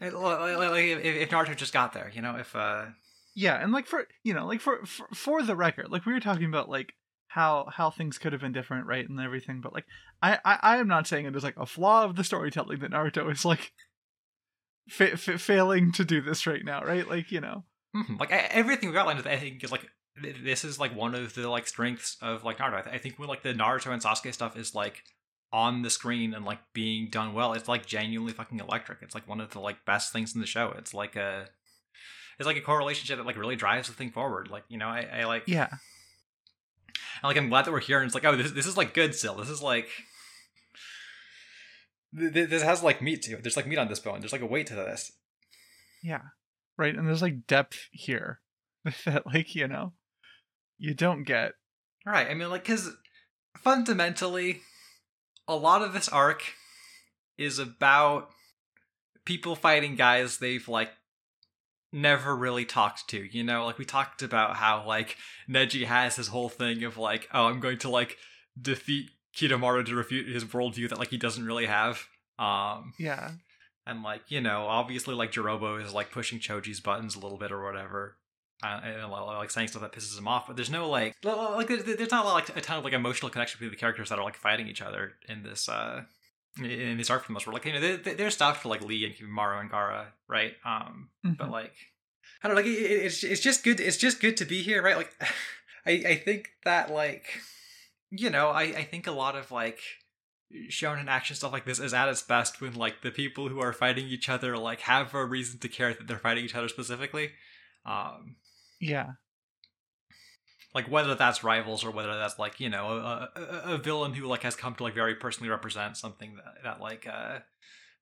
like, if, if Naruto just got there, you know, if uh, Yeah, and like for you know, like for for, for the record, like we were talking about like how how things could have been different, right, and everything. But like, I I, I am not saying it is like a flaw of the storytelling that Naruto is like fa- fa- failing to do this right now, right? Like you know, Mhm. Like everything we outlined, I think is like this is like one of the like strengths of like Naruto. I think when like the Naruto and Sasuke stuff is like on the screen and like being done well. It's like genuinely fucking electric. It's like one of the like best things in the show. It's like a it's like a correlation that like really drives the thing forward. Like you know, I, I like Yeah. and, like I'm glad that we're here and it's like oh this this is like good still. This is like th- th- this has like meat to it. There's like meat on this bone. There's like a weight to this. Yeah. Right. And there's like depth here [laughs] that, like, you know, you don't get. Right. I mean, like, because fundamentally, a lot of this arc is about people fighting guys they've, like, never really talked to. You know, like, we talked about how, like, Neji has his whole thing of, like, oh, I'm going to, like, defeat Kidomaru to refute his worldview that, like, he doesn't really have. Um, Yeah. and like you know obviously like Jirobo is like pushing Choji's buttons a little bit or whatever uh, and like saying stuff that pisses him off but there's no like li- li- like there's not like a ton of like emotional connection between the characters that are like fighting each other in this uh in this arc for the most part like you know there's stuff for like Lee and Kimimaro and Gaara right um but Mhm. like I don't know like it- it's it's just good it's just good to be here right like [sighs] I I think that like you know I I think a lot of like shonen action stuff like this is at its best when like the people who are fighting each other like have a reason to care that they're fighting each other specifically um Yeah. Like whether that's rivals or whether that's like you know a, a, a villain who like has come to like very personally represent something that, that like uh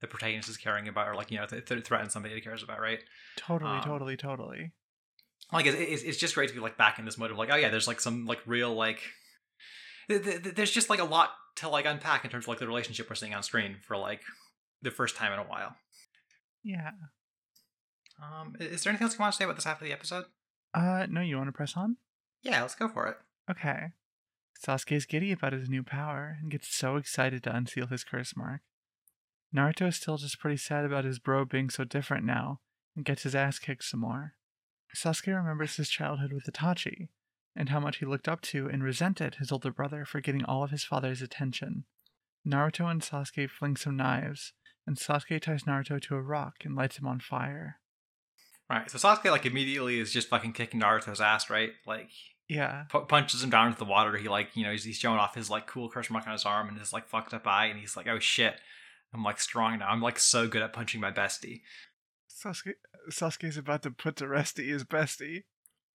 the protagonist is caring about or like you know th- th- threaten somebody he cares about right Totally, Um, totally, totally. like it's, it's, it's just great to be like back in this mode of like oh yeah there's like some like real like th- there's just like a lot to like unpack in terms of like the relationship we're seeing on screen for like the first time in a while Yeah. um is there anything else you want to say about this half of the episode Uh, no, you want to press on? Yeah let's go for it Okay. Sasuke is giddy about his new power and gets so excited to unseal his curse mark. Naruto is still just pretty sad about his bro being so different now and gets his ass kicked some more. Sasuke remembers his childhood with Itachi and how much he looked up to and resented his older brother for getting all of his father's attention. Naruto and Sasuke fling some knives, and Sasuke ties Naruto to a rock and lights him on fire. right so sasuke like immediately is just fucking kicking naruto's ass right like Yeah, pu- punches him down into the water he like you know he's, he's showing off his like cool curse mark on his arm and his like fucked up eye and he's like oh shit i'm like strong now i'm like so good at punching my bestie Sasuke Sasuke's about to put to rest his bestie.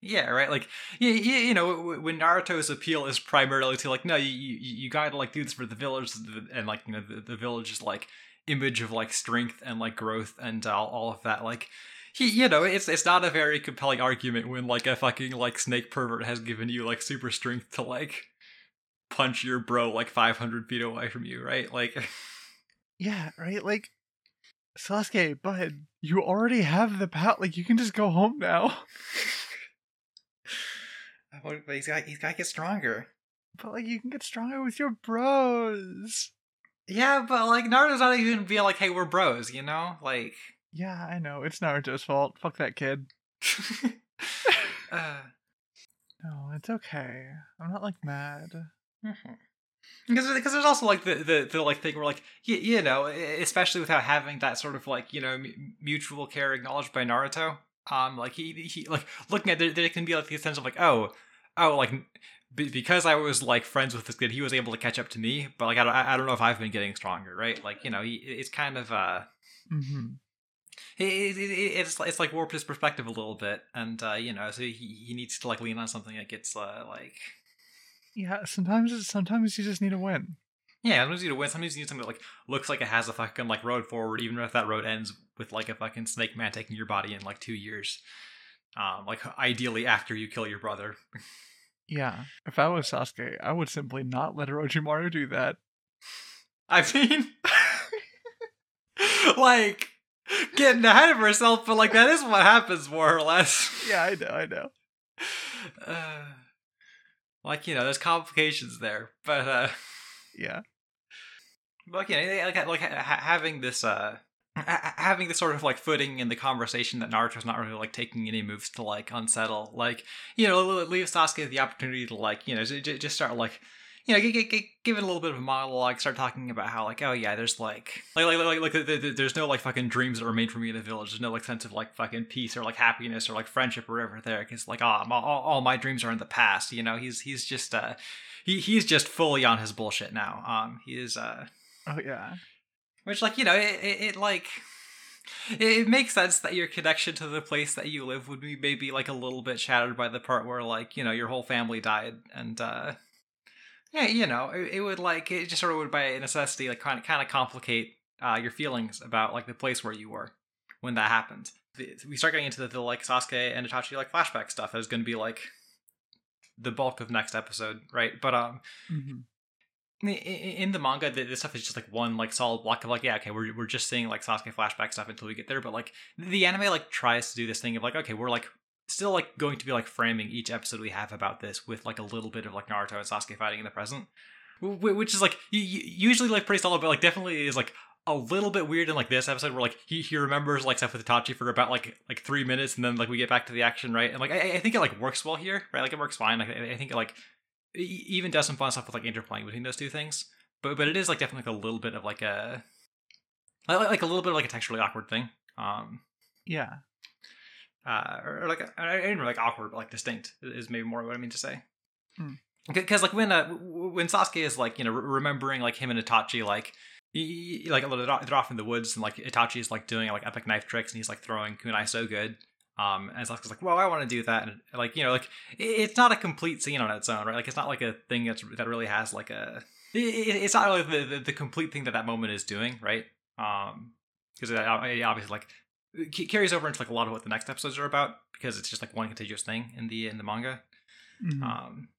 Yeah, right. Like, you, you, you know, when Naruto's appeal is primarily to like, no, you you, you gotta like do this for the village, and like, you know, the, the village's like image of like strength and like growth and all, all of that. Like, he, you know, it's it's not a very compelling argument when like a fucking like snake pervert has given you like super strength to like punch your bro like five hundred feet away from you, right? Like, [laughs] Yeah, right? Like Sasuke, bud, you already have the power. Like you can just go home now. [laughs] but he's got he's got to get stronger. But like you can get stronger with your bros. Yeah, but like Naruto's not even being like, hey, we're bros, you know, like. Yeah, I know. It's Naruto's fault. Fuck that kid. [laughs] uh, No, it's okay. I'm not like mad. Because because there's also like the, the the like thing where like you, you know especially without having that sort of like you know m- mutual care acknowledged by Naruto um like he he like looking at there, there can be like the sense of like oh oh like b- because I was like friends with this kid he was able to catch up to me but like I don't, I don't know if I've been getting stronger right like you know he, it's kind of uh Mm-hmm. It, it, it, it's it's like warped his perspective a little bit and uh you know so he, he needs to like lean on something that gets uh, like Yeah, sometimes it's, sometimes you just need a win. Yeah, sometimes you need to win. Sometimes you need something that like looks like it has a fucking like road forward, even if that road ends with like a fucking snake man taking your body in like two years. Um, like ideally after you kill your brother. Yeah. If I was Sasuke, I would simply not let Orochimaru do that. [laughs] I mean, [laughs] like getting ahead of herself, but like that is what happens more or less. Yeah, I know, I know. [sighs] Uh, like you know, there's complications there, but uh. Yeah. like you know, like like ha- having this uh ha- having this sort of like footing in the conversation that Naruto's not really like taking any moves to like unsettle like you know leave Sasuke the opportunity to like you know j- j- just start like you know, g- give it a little bit of a monologue, start talking about how like, oh yeah, there's like, like, like, like, like the, the, the- there's no like fucking dreams that remain for me in the village. There's no like sense of like fucking peace or like happiness or like friendship or whatever there. Because like, oh, all, all, my dreams are in the past. You know, he's he's just uh, he he's just fully on his bullshit now. Um, he is uh, Oh yeah. which like you know, it, it, it like. It makes sense that your connection to the place that you live would be maybe like a little bit shattered by the part where like you know your whole family died and uh yeah, you know, it, it would like it just sort of would by necessity like kind of kind of complicate uh, your feelings about like the place where you were when that happened. The- We start getting into the, the like Sasuke and Itachi like flashback stuff. That is going to be like the bulk of next episode, right? But um, hmm i- in the manga, th- this stuff is just like one like solid block of like, yeah, okay, we're we're just seeing like Sasuke flashback stuff until we get there. But like the anime like tries to do this thing of like, okay, we're like still like going to be like framing each episode we have about this with like a little bit of like Naruto and Sasuke fighting in the present, which is like usually like pretty solid, but like definitely is like a little bit weird in like this episode where like he, he remembers like stuff with Itachi for about like like three minutes and then like we get back to the action right? And like I, I think it like works well here right? Like it works fine. Like I, I think it like e- even does some fun stuff with like interplaying between those two things. But but it is like definitely like a little bit of like a like, like a little bit of like a texturally awkward thing. Um Yeah. Uh or, or like I didn't like awkward but like distinct is maybe more what I mean to say. Hmm. because like when uh when Sasuke is like you know remembering like him and Itachi like he, like they're off- they're off in the woods and like Itachi is like doing like epic knife tricks and he's like throwing kunai so good um and Sasuke's like well I want to do that and like you know like it's not a complete scene on its own right? Like it's not like a thing that's that really has like a it, it- it's not really the, the the complete thing that that moment is doing right? Um because it obviously like carries over into like a lot of what the next episodes are about because it's just like one contiguous thing in the in the manga Mhm. um,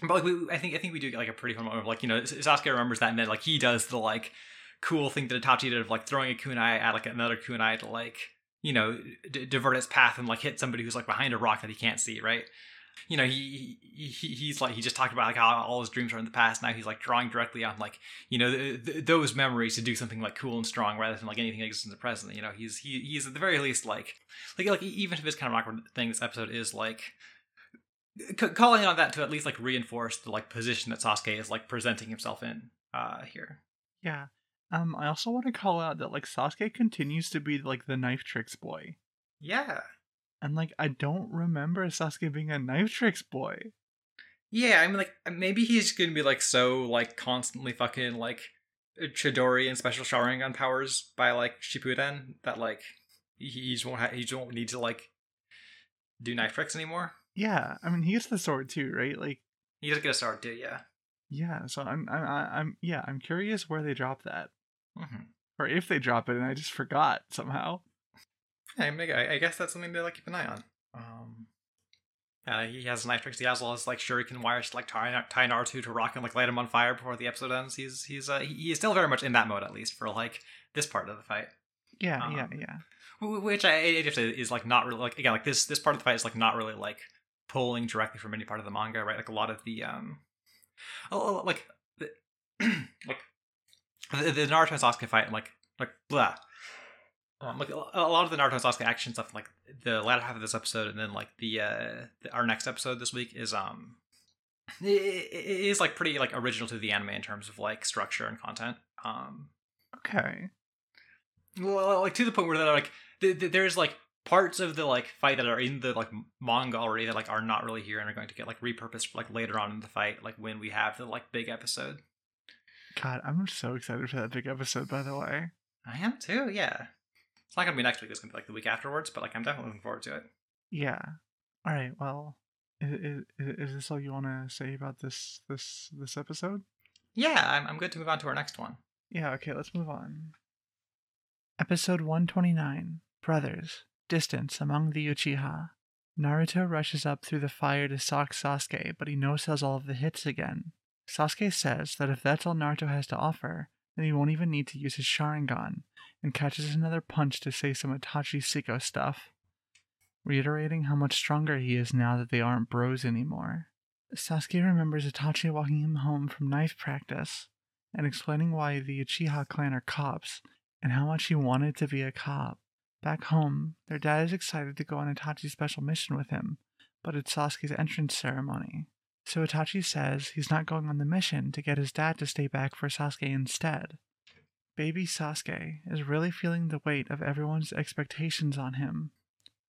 but like we, I think I think we do get like a pretty fun moment of like you know Sasuke remembers that and then like he does the like cool thing that Itachi did of like throwing a kunai at like another kunai to like you know d- divert its path and like hit somebody who's like behind a rock that he can't see right. You know he, he he- he's like he just talked about like how all his dreams are in the past. Now he's like drawing directly on like you know th- th- those memories to do something like cool and strong rather than like anything that exists in the present. You know he's he, he's at the very least like like like even if it's kind of an awkward thing, this episode is like c- calling on that to at least like reinforce the like position that Sasuke is like presenting himself in uh here. Yeah. Um, I also want to call out that like Sasuke continues to be like the knife tricks boy. Yeah. And like I don't remember Sasuke being a knife tricks boy. Yeah, I mean like maybe he's gonna be like so like constantly fucking like Chidori and special Sharingan powers by like Shippuden that like he just won't ha- he just won't need to like do knife tricks anymore. Yeah, I mean he gets the sword too, right? Like He doesn't get a sword dude. Yeah. yeah, so I'm I'm I- I'm yeah, I'm curious where they drop that. Mm-hmm. Or if they drop it and I just forgot somehow. I, mean, I I guess that's something to like keep an eye on. Um, uh, he has knife tricks. He has all his like shuriken wires to like tie, tie Naruto to rock and like light him on fire before the episode ends. He's he's uh, he, he still very much in that mode at least for like this part of the fight, Yeah, yeah, Um, yeah. Wh- which I I have to is like not really like again like this this part of the fight is like not really like pulling directly from any part of the manga, right? Like a lot of the um, a like the [clears throat] like the, the Naruto and Sasuke fight and like like blah. Um, like a lot of the Naruto and Sasuke action stuff, like the latter half of this episode, and then like the uh the, our next episode this week is um, it, it is like pretty like original to the anime in terms of like structure and content. Um, Okay. well, like to the point where they're like th- th- there's like parts of the like fight that are in the like manga already that like are not really here and are going to get like repurposed like later on in the fight, like when we have the like big episode. God, I'm so excited for that big episode by the way. I am too. Yeah, it's not gonna be next week. It's gonna be like the week afterwards. But like I'm definitely looking forward to it. Yeah. All right. Well, is, is, is this all you want to say about this this this episode? Yeah, I'm I'm good to move on to our next one. Yeah. Okay. Let's move on. Episode 129. Brothers. Distance among the Uchiha. Naruto rushes up through the fire to sock Sasuke, but he no-sells all of the hits again. Sasuke says that if that's all Naruto has to offer, then he won't even need to use his Sharingan, and catches another punch to say some Itachi Siko stuff, reiterating how much stronger he is now that they aren't bros anymore. Sasuke remembers Itachi walking him home from knife practice, and explaining why the Uchiha clan are cops, and how much he wanted to be a cop. Back home, their dad is excited to go on Itachi's special mission with him, but it's Sasuke's entrance ceremony. So Itachi says he's not going on the mission to get his dad to stay back for Sasuke instead. Baby Sasuke is really feeling the weight of everyone's expectations on him.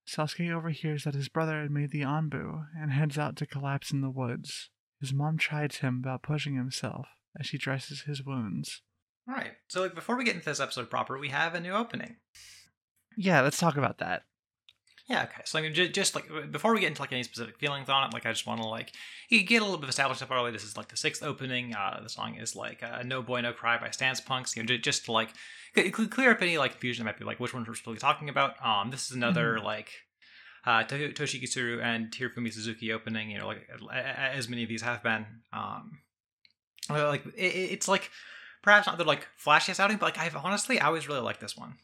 Sasuke overhears that his brother had made the Anbu and heads out to collapse in the woods. His mom chides him about pushing himself as she dresses his wounds. All right. So like before we get into this episode proper, we have a new opening. Yeah, let's talk about that. Yeah, okay. So I mean, just, just like before we get into like any specific feelings on it, like I just want to like you get a little bit of established stuff early. This is like the sixth opening. Uh, the song is like uh, "No Boy No Cry" by Stance Punks. You know, just to like clear up any like confusion that might be like which ones we're really talking about. Um, this is another mm-hmm. like uh, Toshiyuki Tsuru and Hirofumi Suzuki opening. You know, like as many of these have been. Um, like it, it's like perhaps not the like flashiest outing, but like I've honestly I always really like this one.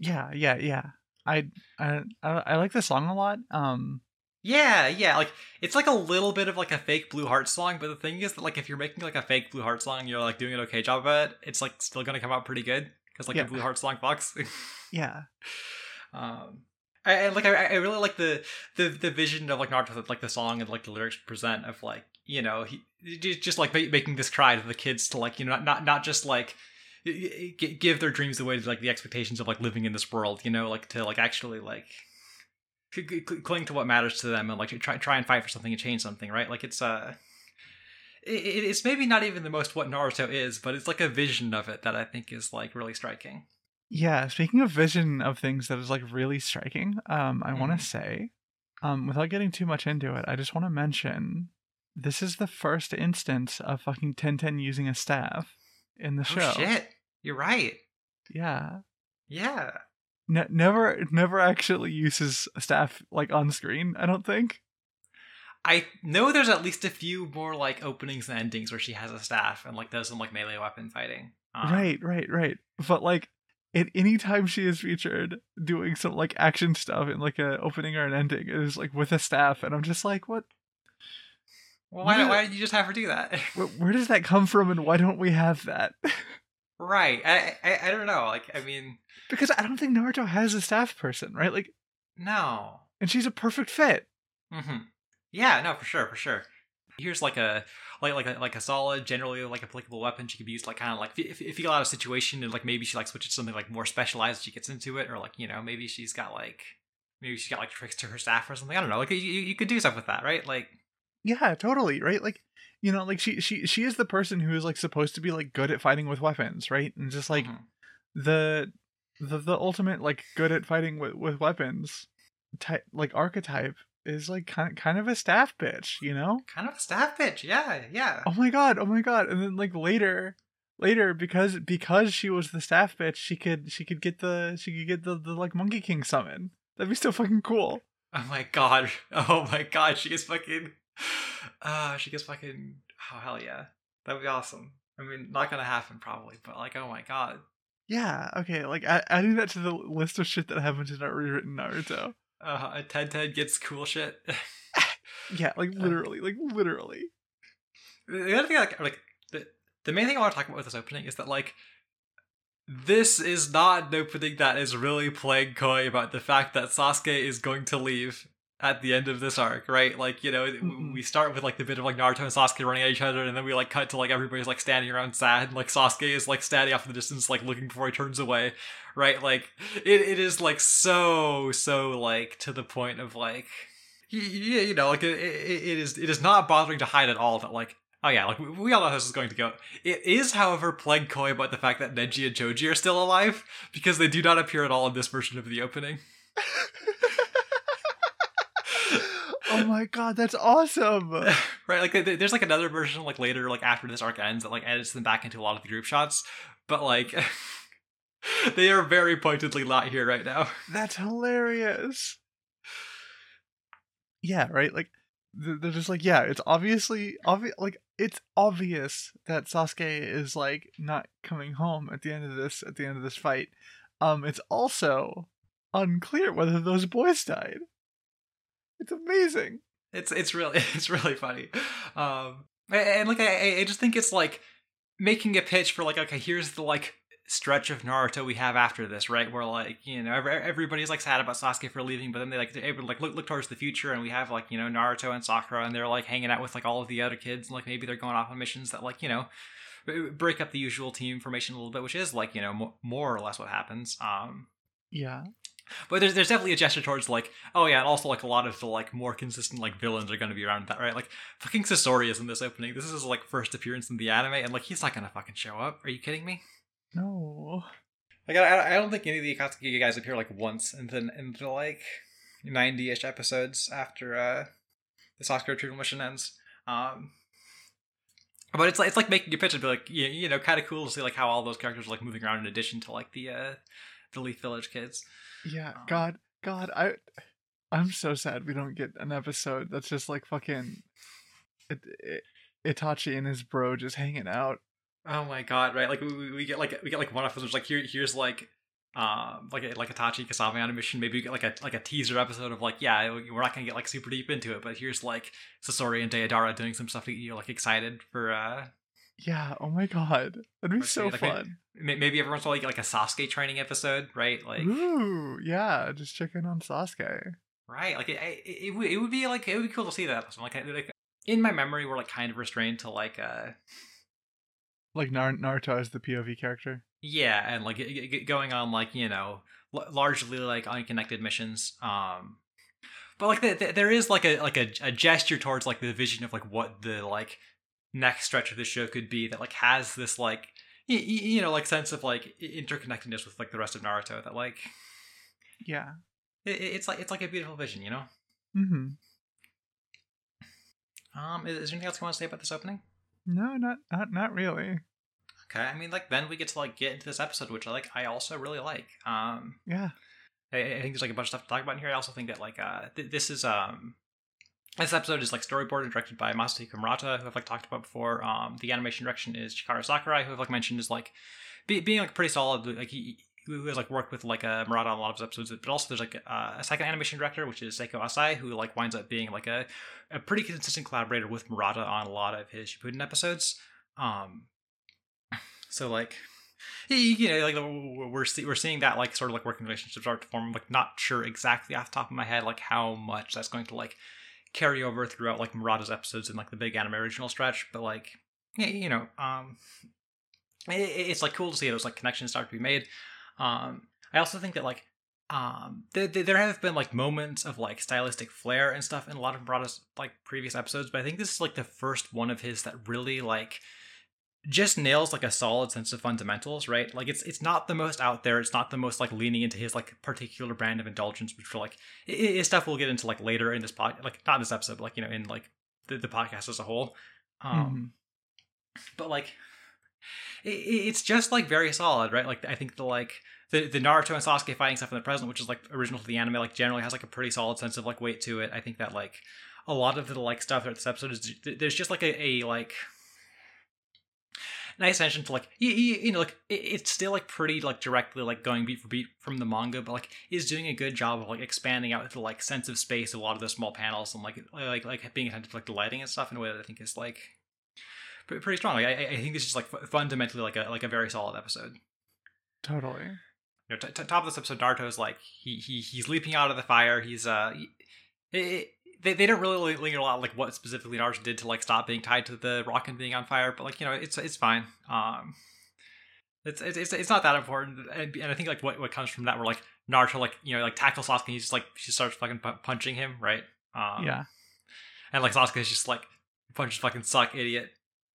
Yeah, yeah, yeah. I I I like this song a lot. Um yeah, yeah, like it's like a little bit of like a fake Blue Hearts song, but the thing is that like if you're making like a fake Blue Hearts song, you're like doing an okay job of it. It's like still gonna come out pretty good because like yeah. the Blue Hearts song fucks. [laughs] yeah. Um, and like I, I really like the the the vision of like Naruto, like the song and like the lyrics present of like you know he just like making this cry to the kids to like you know not not just like give their dreams away to like the expectations of like living in this world you know like to like actually like cling to what matters to them and like try try and fight for something and change something right? Like it's uh it, it's maybe not even the most what Naruto is but it's like a vision of it that I think is like really striking. Yeah speaking of vision of things that is like really striking um I mm-hmm. want to say um without getting too much into it I just want to mention this is the first instance of fucking Tenten using a staff in the show. oh, show. Shit, you're right. Yeah. Yeah. Ne- never, never actually uses staff like on screen. I don't think. I know there's at least a few more like openings and endings where she has a staff and like does some like melee weapon fighting. Um, right, right, right. But like at any time she is featured doing some like action stuff in like a opening or an ending, it is like with a staff, and I'm just like, what? Well, why, why did you just have her do that? [laughs] Where, where, does that come from, and why don't we have that? right. I, I I don't know. Like, I mean, because I don't think Naruto has a staff person, right? Like, no. And she's a perfect fit. Mm-hmm. Yeah. No, for sure, for sure. Here's like a like like a, like a solid, generally like applicable weapon. She could be used like kind of like if, if you get out of a situation and like maybe she like switches to something like more specialized. She gets into it, or like you know maybe she's got like maybe she's got like tricks to her staff or something. I don't know. Like you, you could do stuff with that, right? Like yeah, totally, right? Like, you know, like she she she is the person who is like supposed to be like good at fighting with weapons, right? And just like mm-hmm. the the the ultimate like good at fighting with with weapons type like archetype is like kind of kind of a staff bitch, you know? Kind of a staff bitch. Yeah, yeah. Oh my god. Oh my god. And then like later later because because she was the staff bitch, she could she could get the she could get the, the like Monkey King summon. That'd be so fucking cool. Oh my god. [laughs] Oh my god. She is fucking uh, she gets fucking. Oh hell yeah, that'd be awesome. I mean, not gonna happen probably, but like, oh my god. Yeah. Okay. Like adding that to the list of shit that happens in our rewritten Naruto. Uh, Ted Ted gets cool shit. [laughs] yeah, like uh, literally, like literally. The other thing, like, like the the main thing I want to talk about with this opening is that like this is not an opening that is really playing coy about the fact that Sasuke is going to leave at the end of this arc, right? Like, you know, mm-hmm. we start with like the bit of like Naruto and Sasuke running at each other, and then we like cut to like everybody's like standing around sad, and, like Sasuke is like standing off in the distance, like looking before he turns away, right? Like, it, it is like so, so like to the point of like, yeah, you know, like it, it is, it is not bothering to hide at all that like, oh yeah, like we all know how this is going to go. It is, however, plague coy about the fact that Neji and Choji are still alive because they do not appear at all in this version of the opening. [laughs] oh my god, that's awesome! [laughs] right, like there's like another version like later, like after this arc ends, that like edits them back into a lot of the group shots, but like [laughs] they are very pointedly not here right now. [laughs] That's hilarious. Yeah, right. Like they're just like, yeah, it's obviously obvious. Like it's obvious that Sasuke is like not coming home at the end of this at the end of this fight. Um, it's also unclear whether those boys died. It's amazing. It's it's really [laughs] it's really funny. Um, and like I I just think it's like making a pitch for like okay here's the like stretch of Naruto we have after this, right? Where like you know everybody's like sad about Sasuke for leaving, but then they like they're able to like look look towards the future, and we have like you know Naruto and Sakura, and they're like hanging out with like all of the other kids, and like maybe they're going off on missions that like you know break up the usual team formation a little bit, which is like you know mo- more or less what happens. Um, Yeah. But there's there's definitely a gesture towards like oh yeah, and also like a lot of the like more consistent like villains are going to be around that right. Like fucking Sasori is in this opening. This is his like first appearance in the anime, and like he's not gonna fucking show up. Are you kidding me? No. Like I, I don't think any of the Akatsuki guys appear like once in the in the like ninety ish episodes after uh the Sasuke retrieval mission ends. Um but it's like it's like making a pitch and be like you, you know kind of cool to see like how all those characters are like moving around in addition to like the uh the Leaf Village kids. Yeah. Um, God. God. I. I'm so sad we don't get an episode that's just like fucking. It, it, Itachi and his bro just hanging out. Oh my god! Right, like we, we- get like we get like one episode which like here here's like um like a, like Itachi Kisame on a mission. Maybe we get like a like a teaser episode of like yeah we're not gonna get like super deep into it, but here's like Sasori and Deidara doing some stuff that you're like excited for. uh Yeah. Oh my god. That'd be so like, fun. May- Maybe every once in a while you get like a Sasuke training episode, right? Like Ooh. Yeah. Just checking on Sasuke. right, like it, it, it, would- it would be like it would be cool to see that. Like, like in my memory, we're like kind of restrained to like uh Like Nar- Naruto as the POV character. yeah and like g- g- going on like you know l- largely like unconnected missions um but like the, the, there is like a like a, a gesture towards like the vision of like what the like next stretch of the show could be that like has this like y- y- you know like sense of like interconnectedness with like the rest of naruto that like Yeah. it, it's like it's like a beautiful vision you know Mm-hmm. um is, is there anything else you want to say about this opening No, not not not really. okay i mean like then we get to like get into this episode which i like i also really like um Yeah. I, I think there's like a bunch of stuff to talk about in here. I also think that like uh th- this is um this episode is like storyboarded directed by Masahiko Murata, who I've like talked about before. Um, the animation direction is Chikara Sakurai, who I've like mentioned is like be, being like pretty solid. Like he who has like worked with like uh, Murata on a lot of his episodes, but also there's like uh, a second animation director, which is Seiko Asai, who like winds up being like a a pretty consistent collaborator with Murata on a lot of his Shippuden episodes. Um, so like you know, like we're see, we're seeing that like sort of like working relationship start to form. I'm, like not sure exactly off the top of my head like how much that's going to like carry over throughout like Murata's episodes in like the big anime original stretch, but like you know, um, it, it's like cool to see those like connections start to be made. Um, I also think that like um there, there have been like moments of like stylistic flair and stuff in a lot of Murata's like previous episodes, but I think this is like the first one of his that really like just nails like a solid sense of fundamentals, right? Like it's it's not the most out there. It's not the most like leaning into his like particular brand of indulgence, which for like i- i- is stuff we'll get into like later in this pod, like not in this episode, but like you know in like the, the podcast as a whole. Um, but like it, it's just like very solid, right? Like I think the like the the Naruto and Sasuke fighting stuff in the present, which is like original to the anime, like generally has like a pretty solid sense of like weight to it. I think that like a lot of the like stuff throughout this episode is there's just like a, a like nice attention to like you, you, you know like it, it's still like pretty like directly like going beat for beat from the manga but like is doing a good job of like expanding out the like sense of space a lot of the small panels and like like like being attentive to like the lighting and stuff in a way that i think is like pretty strong like i, I think this is like fu- fundamentally like a like a very solid episode Totally. you know, t- t- top of this episode, Naruto's like he he he's leaping out of the fire. He's uh, he, it, they they don't really linger a lot like what specifically Naruto did to like stop being tied to the rock and being on fire, but like you know it's it's fine. Um, it's it's it's, not that important, and, and I think like what what comes from that, where like Naruto like you know like tackles Sasuke, he's just like she starts fucking pu- punching him, right? Um, yeah. and like Sasuke's just like punches fucking suck, idiot.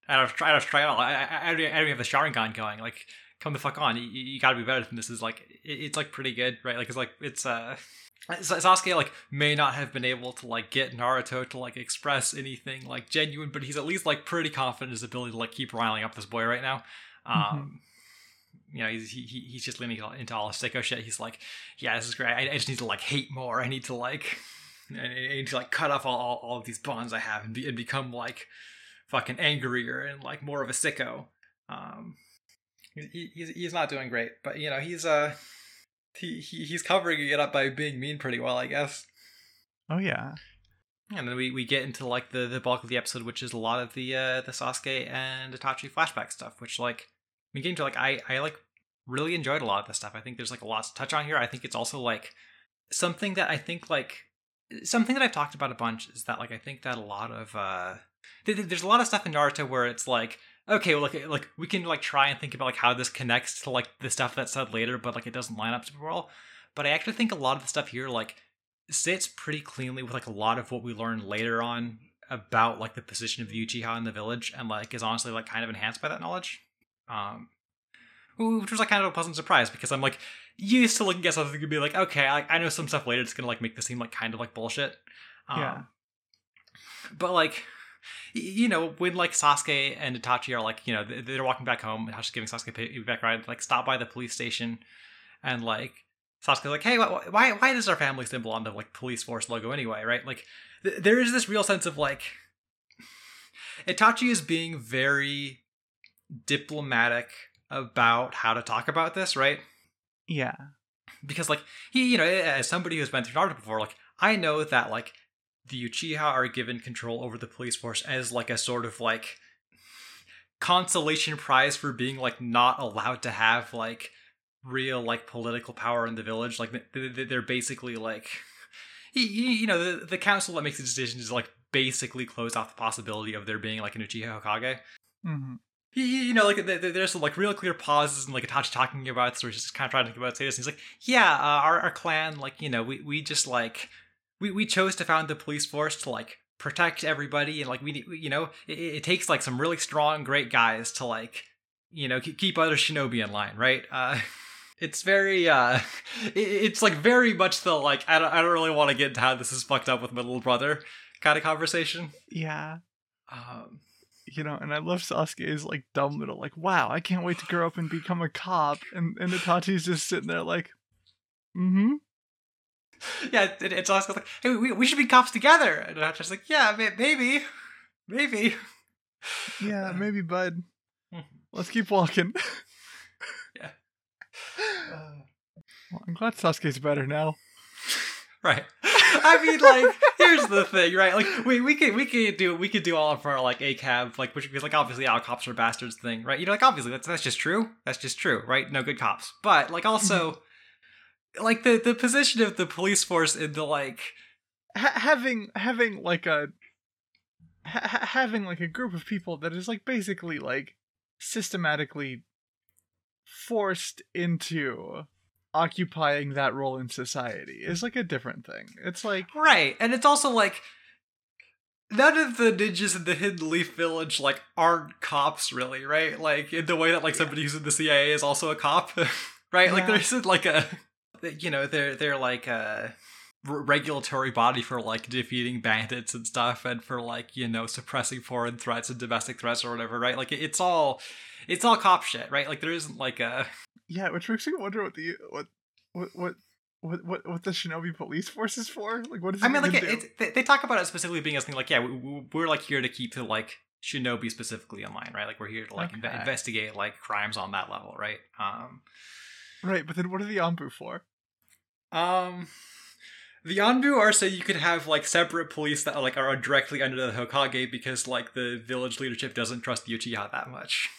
I don't try. I don't try at all. I, I, I don't I don't even have the Sharingan going. Like, come the fuck on. You, you you gotta be better than this. Is like, it, it's like pretty good, right? Like, it's like it's uh, Sasuke like may not have been able to like get Naruto to like express anything like genuine, but he's at least like pretty confident in his ability to like keep riling up this boy right now. Um, you know, he's he, he- he's just leaning into all his sicko shit. He's like, yeah, this is great. I, I just need to like hate more. I need to like, [laughs] I need to like cut off all, all, all of these bonds I have and, be, and become like fucking angrier and like more of a sicko. Um, he, he's he's not doing great, but you know he's uh he, he he's covering it up by being mean pretty well, I guess. Oh yeah. And then we, we get into like the, the bulk of the episode, which is a lot of the uh, the Sasuke and Itachi flashback stuff, which like we get into like I I like really enjoyed a lot of this stuff. I think there's like a lot to touch on here. I think it's also like something that I think like something that I've talked about a bunch is that like I think that a lot of uh there's a lot of stuff in Naruto where it's like okay, well, like like we can like try and think about like how this connects to like the stuff that's said later, but like it doesn't line up super well. But I actually think a lot of the stuff here like sits pretty cleanly with like a lot of what we learn later on about like the position of the Uchiha in the village, and like is honestly like kind of enhanced by that knowledge. Um, which was like kind of a pleasant surprise because I'm like used to looking at something and be like, okay, I, I know some stuff later. It's gonna like make this seem like kind of like bullshit. Um, Yeah. But like, you know, when like Sasuke and Itachi are like, you know, they- they're walking back home, and Itachi's giving Sasuke a back ride, like stop by the police station, and like Sasuke's like, hey, wh- why why does our family symbol on the like police force logo anyway, right? Like, th- there is this real sense of like, Itachi is being very diplomatic about how to talk about this, right? Yeah. because like he you know as somebody who's been through Naruto before like i know that like the uchiha are given control over the police force as like a sort of like consolation prize for being like not allowed to have like real like political power in the village. Like th- th- they're basically like you know the, the council that makes the decisions is like basically closed off the possibility of there being like an uchiha hokage. Hmm you know, like th- th- there's some like real clear pauses and like Itachi talking about this, where he's just kind of trying to think about say this. And he's like, yeah, uh, our our clan, like you know, we we just like we we chose to found the police force to like protect everybody, and like we, you know, it, it takes like some really strong, great guys to like you know keep, keep other shinobi in line, right? Uh, [laughs] it's very uh, [laughs] it, it's like very much the like I don't I don't really want to get into how this is fucked up with my little brother kind of conversation. Yeah. Um, You know, and I love Sasuke's like dumb little like, wow, I can't wait to grow up and become a cop, and and Itachi's just sitting there like, mm-hmm. [laughs] yeah, it, it's also like, hey, we, we should be cops together. And I'm just like, yeah, may- maybe, maybe. Yeah, maybe, bud. Mhm. Let's keep walking. Yeah. [sighs] Well, I'm glad Sasuke's better now. [laughs] Right. I mean, like, here's the thing, right? Like, we we could we could do we could do all of our like ACAB, like, which is like obviously all cops are bastards thing, right? You know, like obviously that's that's just true. That's just true, right? No good cops, but like also, like the the position of the police force in the like ha- having having like a ha- ha- having like a group of people that is like basically like systematically forced into occupying that role in society is like a different thing. It's like Right, and it's also like none of the ninjas in the Hidden Leaf Village like aren't cops, really, right? Like in the way that like somebody who's in the CIA is also a cop, [laughs] right? Like there isn't like a, you know, they're they're like a regulatory body for like defeating bandits and stuff, and for like you know suppressing foreign threats and domestic threats or whatever, right? Like it's all it's all cop shit, right? Like there isn't like a yeah, which makes me wonder what the what what what what what, what the shinobi police force is for. Like what is it I mean, like even it, they, they talk about it specifically being a thing like, yeah, we, we- we're like here to keep the like shinobi specifically in line, right? Like we're here to like inve- investigate like crimes on that level, right? Um, right, but then what are the Anbu for? Um, the Anbu are so you could have like separate police that like are directly under the Hokage because like the village leadership doesn't trust the Uchiha that much.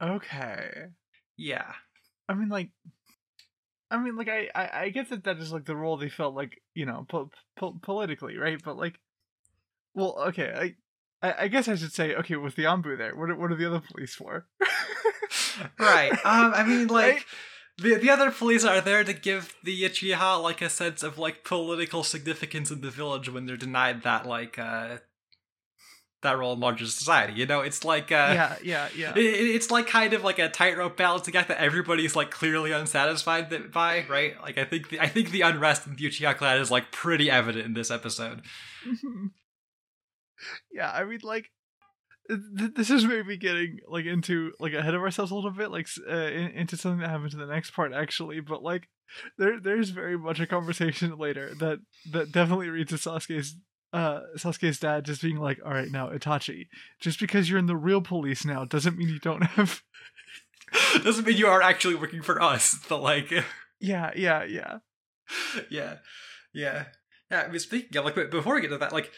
Okay. Yeah, I mean, like, I mean, like, I, I, I get that that is like the role they felt like, you know, po- po- politically, right? But like, well, okay, I, I, I guess I should say, okay, with the Anbu there, what, are, what are the other police for? [laughs] right. Um, I mean, like. The, the other police are there to give the Uchiha like a sense of like political significance in the village when they're denied that like uh that role in larger society. You know, it's like uh yeah, yeah, yeah. it, [laughs] it- it's like kind of like a tightrope balancing act that everybody's like clearly unsatisfied by, right? Like I think the, I think the unrest in the Uchiha clan is like pretty evident in this episode. [laughs] Yeah, I mean, like, th- this is maybe getting like into like ahead of ourselves a little bit, like uh, in- into something that happens in the next part, actually. But like, there there's very much a conversation [laughs] later that that definitely reads to Sasuke's uh Sasuke's dad just being like, "All right, now Itachi, just because you're in the real police now doesn't mean you don't have." [laughs] Doesn't mean you are actually working for us, but like [laughs] yeah, yeah, yeah. yeah, yeah, yeah. I mean, speaking of like, before we get to that, like,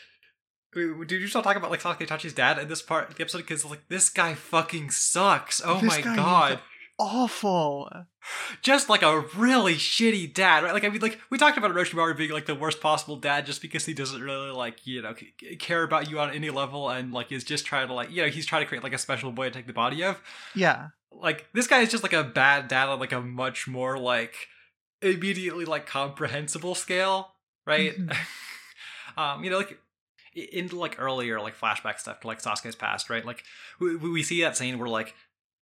dude, you still talk about like Sasuke Itachi's dad in this part of the episode because like this guy fucking sucks. Oh This my god, awful. just like a really shitty dad, right? Like I mean, like we talked about Orochimaru being like the worst possible dad, just because he doesn't really like you know c- care about you on any level, and like is just trying to like you know he's trying to create like a special boy to take the body of. Yeah. Like this guy is just like a bad dad on like a much more like immediately like comprehensible scale, right? Mhm. [laughs] um, you know, like i- into like earlier like flashback stuff to like Sasuke's past, right? Like we, we see that scene where like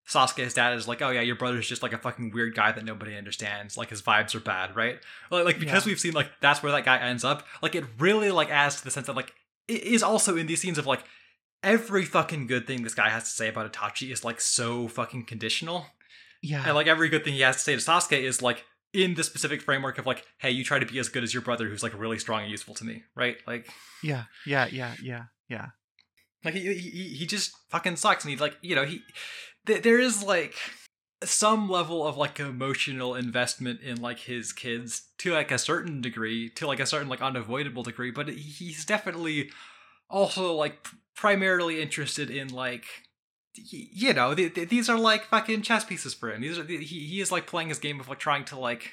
Sasuke's dad is like, oh yeah, your brother's just like a fucking weird guy that nobody understands. Like his vibes are bad, right? Like, like because Yeah. we've seen like that's where that guy ends up. Like it really like adds to the sense that like it is also in these scenes of like every fucking good thing this guy has to say about Itachi is like so fucking conditional. Yeah. And like every good thing he has to say to Sasuke is like in the specific framework of like, hey, you try to be as good as your brother who's like really strong and useful to me, right? Like yeah. Yeah. Yeah. Yeah. Yeah. like he he, he just fucking sucks and he's like, you know, he th- there is like some level of like emotional investment in like his kids to like a certain degree, to like a certain like unavoidable degree, but he's definitely also like primarily interested in like you know th- th- these are like fucking chess pieces for him these are he, he is like playing his game of like trying to like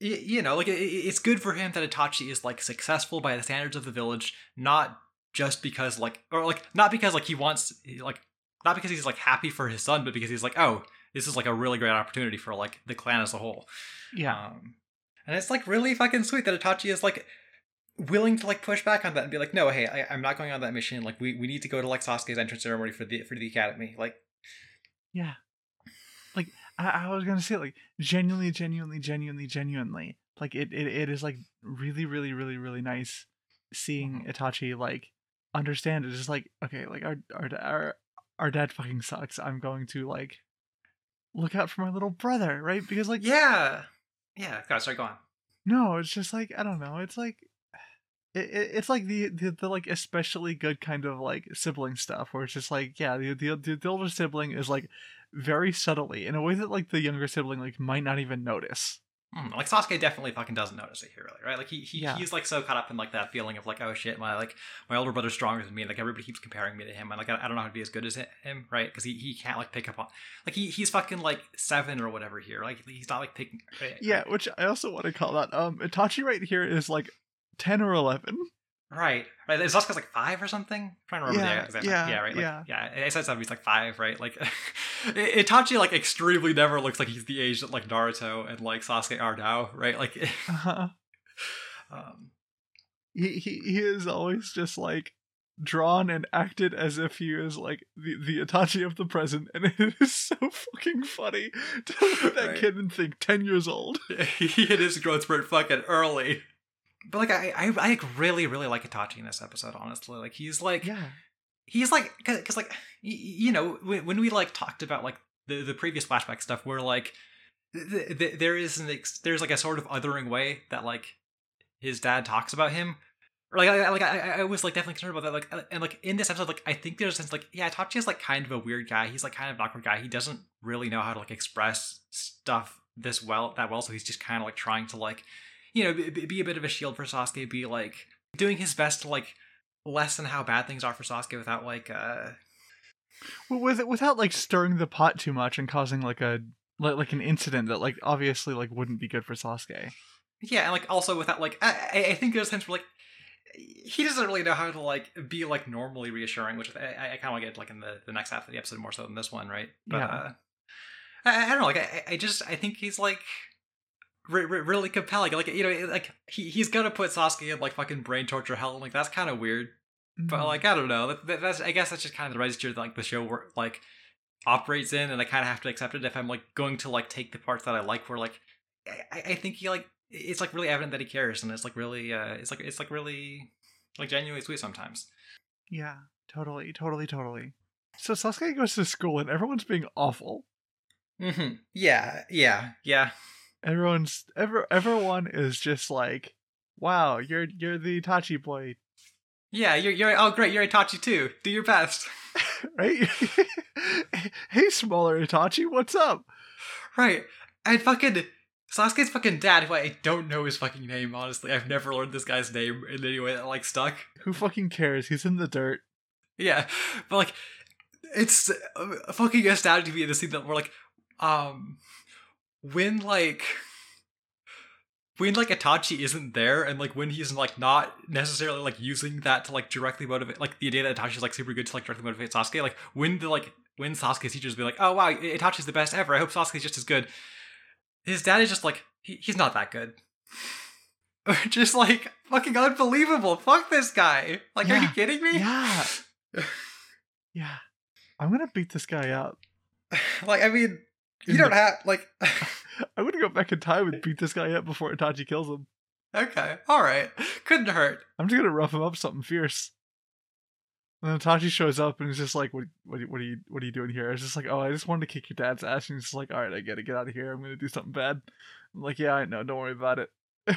y- you know like it, it's good for him that itachi is like successful by the standards of the village not just because like or like not because like he wants like not because he's like happy for his son but because he's like oh this is like a really great opportunity for like the clan as a whole Yeah. um, and it's like really fucking sweet that Itachi is like willing to like push back on that and be like, no, hey, I, I'm not going on that mission. Like, we, we need to go to like Sasuke's entrance ceremony for the for the academy. Like, Yeah. Like I, I was gonna say, like genuinely, genuinely, genuinely, genuinely. Like it, it, it is like really, really, really, really nice seeing Mhm. Itachi like understand it. Just like okay, like our our our our dad fucking sucks. I'm going to like look out for my little brother, right? Because like yeah, yeah. God, sorry, go on. no, it's just like I don't know. It's like it, it, it's like the, the the like especially good kind of like sibling stuff where it's just like yeah the, the the older sibling is like very subtly in a way that like the younger sibling like might not even notice. Mm, like Sasuke definitely fucking doesn't notice it here, really, right? Like he, he Yeah. he's like so caught up in like that feeling of like oh shit, my like my older brother's stronger than me. Like everybody keeps comparing me to him, and like I, I don't know how to be as good as him, right? Because he, he can't like pick up on like he he's fucking like seven or whatever here. Like he's not like picking. right? Yeah, which I also want to call that um Itachi right here is like ten or eleven. Right, right. Is Sasuke's like five or something? I'm trying to remember Yeah, the exact. yeah, yeah, right. Like, yeah. yeah. I said something. He's like five, right? Like [laughs] Itachi, like extremely never looks like he's the age that like Naruto and like Sasuke are now, right? Like, [laughs] Uh-huh. um, He, he he is always just like drawn and acted as if he is like the, the Itachi of the present, and [laughs] it is so fucking funny to look at that Right. kid and think ten years old. he hit his growth spurt fucking early. But like, I, I, I like, really, really like Itachi in this episode. Honestly, like he's like, Yeah, he's like because like you know when, when we like talked about like the the previous flashback stuff where like th- th- there is an ex- there's like a sort of othering way that like his dad talks about him. Or like I, like I, I was like definitely concerned about that like and like in this episode like I think there's a sense like yeah Itachi is like kind of a weird guy. He's like kind of an awkward guy. He doesn't really know how to like express stuff this well that well so he's just kind of like trying to like you know be, be a bit of a shield for Sasuke be like doing his best to like lessen how bad things are for Sasuke without like uh Well, with without like stirring the pot too much and causing like a like, like an incident that like obviously like wouldn't be good for Sasuke. yeah and like also without like I, I- think there's sense where like he doesn't really know how to like be like normally reassuring which I, I, kind of get like in the, the next half of the episode more so than this one right but Yeah. uh I, I don't know like I, I just I think he's like really compelling like you know like he, he's gonna put Sasuke in like fucking brain torture hell and like that's kind of weird but Mhm. like I don't know. That, that- that's I guess that's just kind of the register that like the show like operates in, and I kind of have to accept it if I'm like going to like take the parts that I like. Where like I, I think he like it's like really evident that he cares, and it's like really uh it's like it's like really like genuinely sweet sometimes. yeah, totally, totally, totally. So Sasuke goes to school and everyone's being awful. Mm-hmm. Yeah, yeah, yeah. Everyone's ever everyone is just like, "Wow, you're you're the Itachi boy, Yeah, you're you're oh great, you're Itachi too. Do your best. [laughs] right? [laughs] hey, smaller Itachi, what's up? Right. And fucking Sasuke's fucking dad, who I don't know his fucking name, honestly. I've never learned this guy's name in any way that like stuck. Who fucking cares? He's in the dirt. Yeah, but like, it's uh, fucking astounding to me in the scene that we're like, um when like when like Itachi isn't there and like when he's like not necessarily like using that to like directly motivate like the idea that Itachi's like super good to like directly motivate Sasuke, like when the like when Sasuke's teachers be like, oh wow, Itachi's the best ever. I hope Sasuke's just as good. His dad is just like, he, he's not that good. [laughs] just like fucking unbelievable. Fuck this guy. Like, are you kidding me? Yeah. [laughs] Yeah. I'm gonna beat this guy up. like, I mean, you don't have like. [laughs] I'm gonna go back in time and beat this guy up before Itachi kills him. okay, all right, couldn't hurt. I'm just gonna rough him up something fierce. And then Itachi shows up and he's just like, "What? What? What are you? What are you doing here?" I was just like, "Oh, I just wanted to kick your dad's ass." And he's just like, "All right, I get it. Get out of here. I'm gonna do something bad." I'm like, "Yeah, I know. Don't worry about it." [laughs]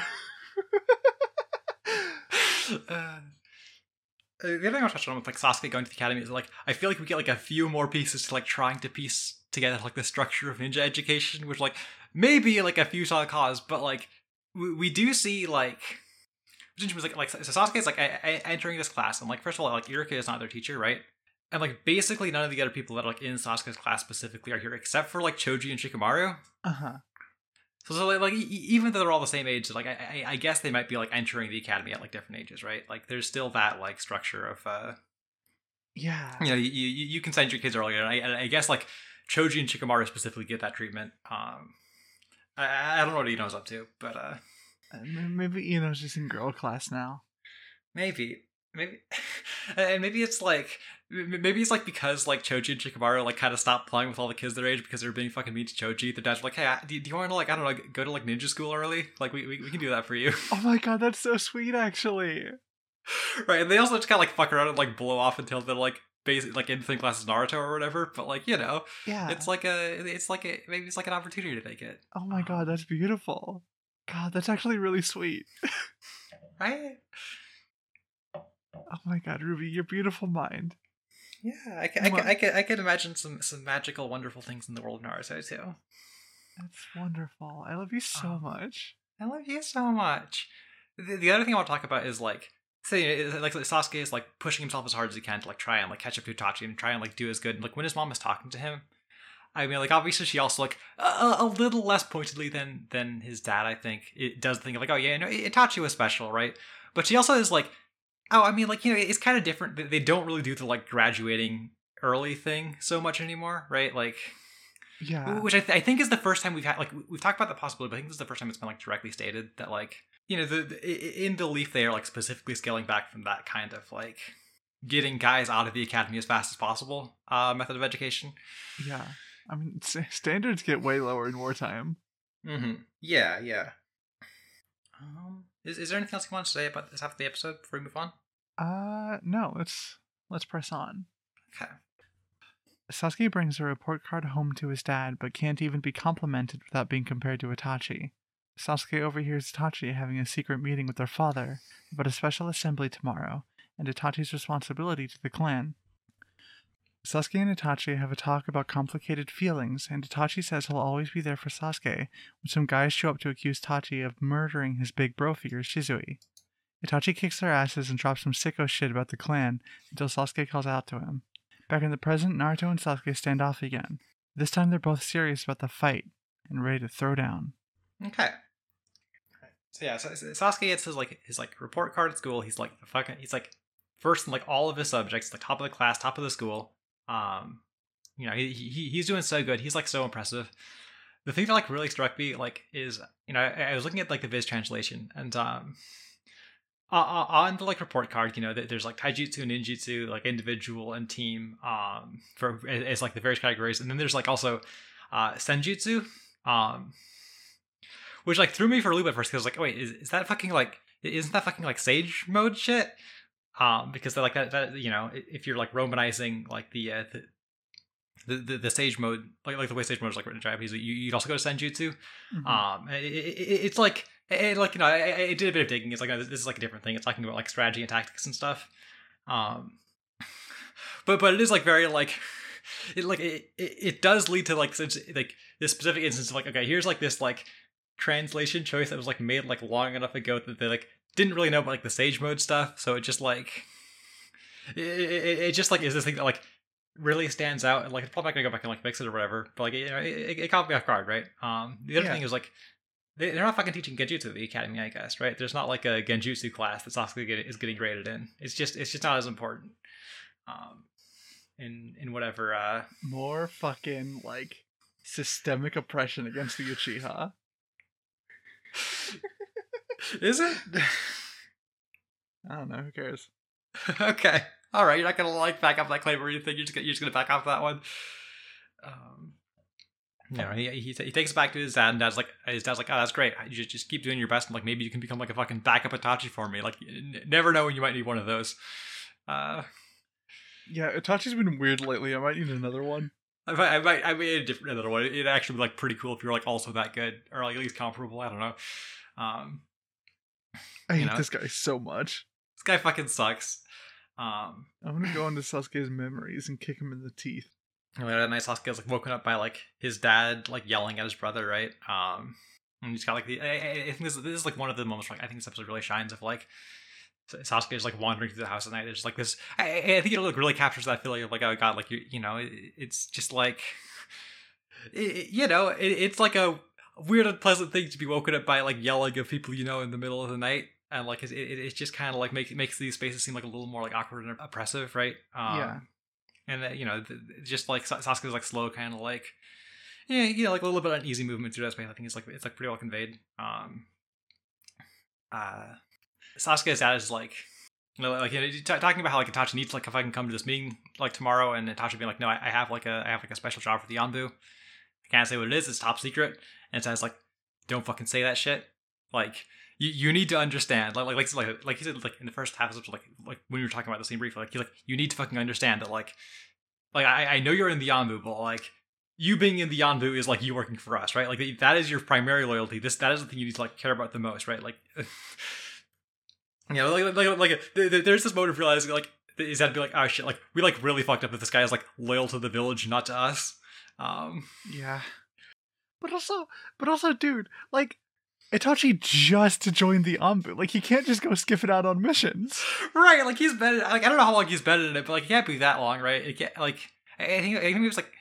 uh, the other thing I want to touch on with like Sasuke going to the academy is like I feel like we get like a few more pieces to like trying to piece together like the structure of ninja education, which like maybe like a futile cause, but like we, we do see like. which was like like so Sasuke's like I, I, entering this class and like first of all like Iruka is not their teacher right and like basically none of the other people that are like in Sasuke's class specifically are here except for like Choji and Shikamaru uh huh. so, so like, like even though they're all the same age, like I, I I guess they might be like entering the academy at like different ages, right? Like there's still that like structure of uh Yeah. you know you you, you can send your kids earlier, and I, and I guess like Choji and Shikamaru specifically get that treatment. Um, I, I don't know what Ino's up to, but uh Maybe Ino's just in girl class now. maybe maybe [laughs] and maybe it's like maybe it's like because like Choji and Shikamaru like kind of stopped playing with all the kids their age because they were being fucking mean to Choji. The dads were like, hey, I- do, do you want to like I don't know go to like ninja school early? Like we we, we can do that for you. [laughs] Oh my god, that's so sweet, actually. [laughs] right, and they also just kind of like fuck around and like blow off until they're like basic like in the same class as Naruto or whatever. But like you know, Yeah. it's like a it's like a maybe it's like an opportunity to take it, oh my god, that's beautiful. God, that's actually really sweet. [laughs] right? Oh my god, Ruby, your beautiful mind. Yeah, I can, I can, I can, I can imagine some some magical, wonderful things in the world of Naruto too. That's wonderful. I love you so Oh. much. I love you so much. The, the other thing I want to talk about is like, say, like Sasuke is like pushing himself as hard as he can to like try and like catch up to Itachi and try and like do as good. And like when his mom is talking to him, I mean, like obviously she also like a, a little less pointedly than than his dad. I think it does think of like, oh yeah, no, Itachi was special, right? But she also is like, oh, I mean, like you know, it's kind of different. They- They don't really do the like graduating early thing so much anymore, right? Like Yeah. which I, th- I think is the first time we've had like we've talked about the possibility but i think this is the first time it's been like directly stated that like you know the, the in the leaf they are like specifically scaling back from that kind of like getting guys out of the academy as fast as possible uh method of education Yeah. I mean, s- standards get way lower in wartime. mm-hmm yeah yeah um is, is there anything else you want to say about this half of the episode before we move on Uh, no, let's let's press on. okay Sasuke brings a report card home to his dad, but can't even be complimented without being compared to Itachi. Sasuke overhears Itachi having a secret meeting with their father about a special assembly tomorrow and Itachi's responsibility to the clan. Sasuke and Itachi have a talk about complicated feelings, and Itachi says he'll always be there for Sasuke when some guys show up to accuse Itachi of murdering his big bro figure, Shisui. Itachi kicks their asses and drops some sicko shit about the clan until Sasuke calls out to him. Back in the present, Naruto and Sasuke stand off again. This time they're both serious about the fight and ready to throw down. Okay. So yeah, so Sasuke gets his like his like report card at school. He's like the fucking he's like first in like all of his subjects, like top of the class, top of the school. Um, you know, he, he he's doing so good. He's like so impressive. The thing that like really struck me like is you know I, I was looking at like the Viz translation and um uh, on the like report card, you know, th- there's like taijutsu, and ninjutsu, like individual and team, um, for as like the various categories, and then there's like also uh senjutsu, um, which like threw me for a loop at first because like, wait, is, is that fucking like, isn't that fucking like sage mode shit? Um, because they're like that, that you know, if you're like romanizing like the uh, the, the the the sage mode, like like the way sage mode is like written in Japanese, you you'd also go to senjutsu. Mhm. Um, it, it, it- it's like, it, like you know, I, I I did a bit of digging. It's like this is like a different thing. It's talking about like strategy and tactics and stuff. Um, [laughs] but but it is like very like, [laughs] it like it, it, it does lead to like such like this specific instance of like okay, here's like this like translation choice that was like made like long enough ago that they like didn't really know about like the sage mode stuff. So it just like. It, it, it just like is this thing that like really stands out, and like it's probably not gonna go back and like fix it or whatever. But like you know, it, it, caught me off guard, right? Um, the other Yeah. thing is like they, they're not fucking teaching Genjutsu at the academy, I guess, right? There's not like a Genjutsu class that Sasuke get, is getting graded in. It's just it's just not as important. Um, in in whatever uh More fucking like systemic oppression against the Uchiha. Is it? [laughs] I don't know. Who cares? okay. All right. You're not gonna like back up that claim or anything. You're just gonna, you're just gonna back off that one. Um. No, he, he, he takes it back to his dad, and dad's like, his dad's like, oh, that's great. You just, just keep doing your best, and like maybe you can become like a fucking backup Itachi for me. Like, n- never know when you might need one of those. Uh, Yeah, Itachi's been weird lately. I might need another one. I might, I might, I made a different another one. It'd actually be like pretty cool if you're like also that good, or like at least comparable. I don't know. Um, I hate know? this guy so much. this guy fucking sucks. Um, I'm gonna go into Sasuke's memories and kick him in the teeth. And then nice Sasuke is like woken up by like his dad like yelling at his brother, right? Um, and he's got like the I, I I think this, this is like one of the moments like I think this episode really shines of like Sasuke is like wandering through the house at night. There's like this. I, I think it like really captures that feeling of like oh god, like you you know it, it's just like it, you know it, it's like a weird unpleasant thing to be woken up by like yelling of people you know in the middle of the night. And like it, it, it's just kind of like make, makes these spaces seem like a little more like awkward and oppressive, right? Um, Yeah. and that, you know, just like Sa- Sasuke's like slow, kind of like, yeah, you know, like a little bit of uneasy movement through that space. I think it's like it's like pretty well conveyed. Um, uh, Sasuke's dad is like, you know, like talking about how like Itachi needs like if I can come to this meeting like tomorrow, and Itachi being like, no, I, I have like a I have like a special job for the Anbu. I can't say what it is. It's top secret. And Dad's like, don't fucking say that shit. Like. You, you need to understand, like like like like he said, like in the first half of like like when we were talking about the scene briefly, like you like you need to fucking understand that like like I, I know you're in the Anbu, but like you being in the Anbu is like you working for us, right? Like that is your primary loyalty. This that is the thing you need to like care about the most, right? Like, [laughs] know, like like like th- th- there's this moment of realizing like is that to be like oh shit, like we like really fucked up that this guy is like loyal to the village, not to us. Um, Yeah. But also, but also, dude, like, Itachi just joined the Anbu. Like, he can't just go skipping out on missions. right? Like he's been like I don't know how long he's been in it, but like it can't be that long, right? It can't like I think I think it was like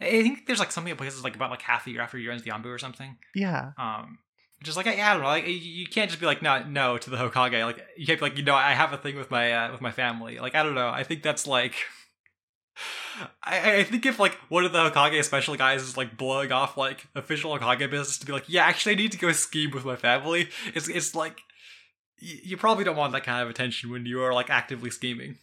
I think there's like something in places like about like half a year after you ends the Anbu or something. Yeah. Um, just like I, don't know, like you- can't just be like no, no to the Hokage. Like you can't be like you know I have a thing with my uh, with my family. Like I don't know. I think that's like. [laughs] I, I think if like one of the Hokage special guys is like blowing off like official Hokage business to be like, yeah, actually I need to go scheme with my family. It's it's like y- you probably don't want that kind of attention when you are like actively scheming.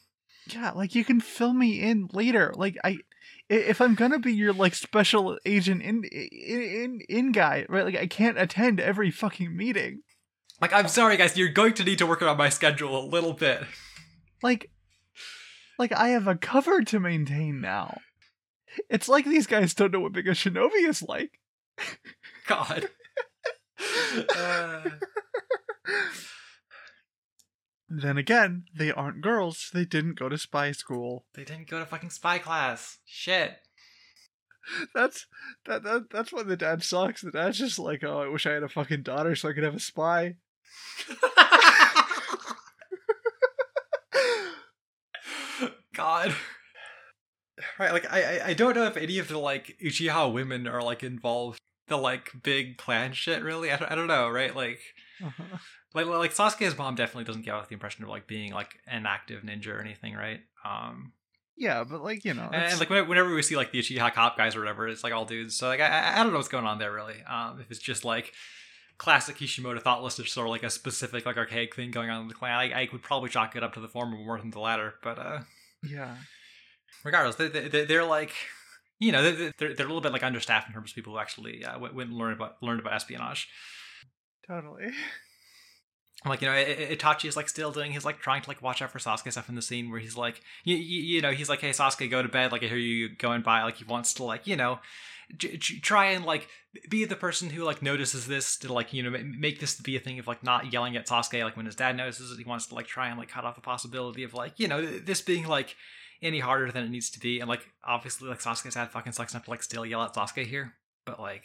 Yeah, like, you can fill me in later. Like, I. If I'm gonna be your like special agent in in in, in guy, right? Like I can't attend every fucking meeting. Like I'm sorry guys, you're going to need to work around my schedule a little bit. Like, like I have a cover to maintain now. It's like these guys don't know what being a shinobi is like. God. [laughs] Uh, Then again, they aren't girls. They didn't go to spy school. they didn't go to fucking spy class. Shit. That's that, that that's why the dad sucks. The dad's just like, oh, I wish I had a fucking daughter so I could have a spy. [laughs] God. Right, like I, I- I don't know if any of the like Uchiha women are like involved the like big clan shit. Really, I don't, I don't know. Right, like Uh-huh. like like Sasuke's mom definitely doesn't get off the impression of like being like an active ninja or anything, right? Um, Yeah, but like you know, and, it's- like whenever, whenever we see like the Uchiha cop guys or whatever, it's like all dudes. So like I, I- don't know what's going on there really. Um, if it's just like classic Kishimoto thoughtlessness or sort of like a specific like archaic thing going on in the clan, I, I would probably chalk it up to the former more than the latter. But uh, yeah, regardless, they, they, they're like. You know, they're, they're, they're a little bit like understaffed in terms of people who actually uh, went went and learned about learned about espionage. Totally. like you know itachi is like still doing his like trying to like watch out for sasuke stuff in the scene where he's like you, you, you know he's like hey sasuke go to bed. Like i hear you going by. Like he wants to like you know j- j- try and like be the person who like notices this to like you know ma- make this be a thing of like not yelling at sasuke like when his dad notices it. He wants to like try and like cut off the possibility of like you know this being like any harder than it needs to be. And like obviously like sasuke's dad fucking sucks enough to like still yell at sasuke here. But like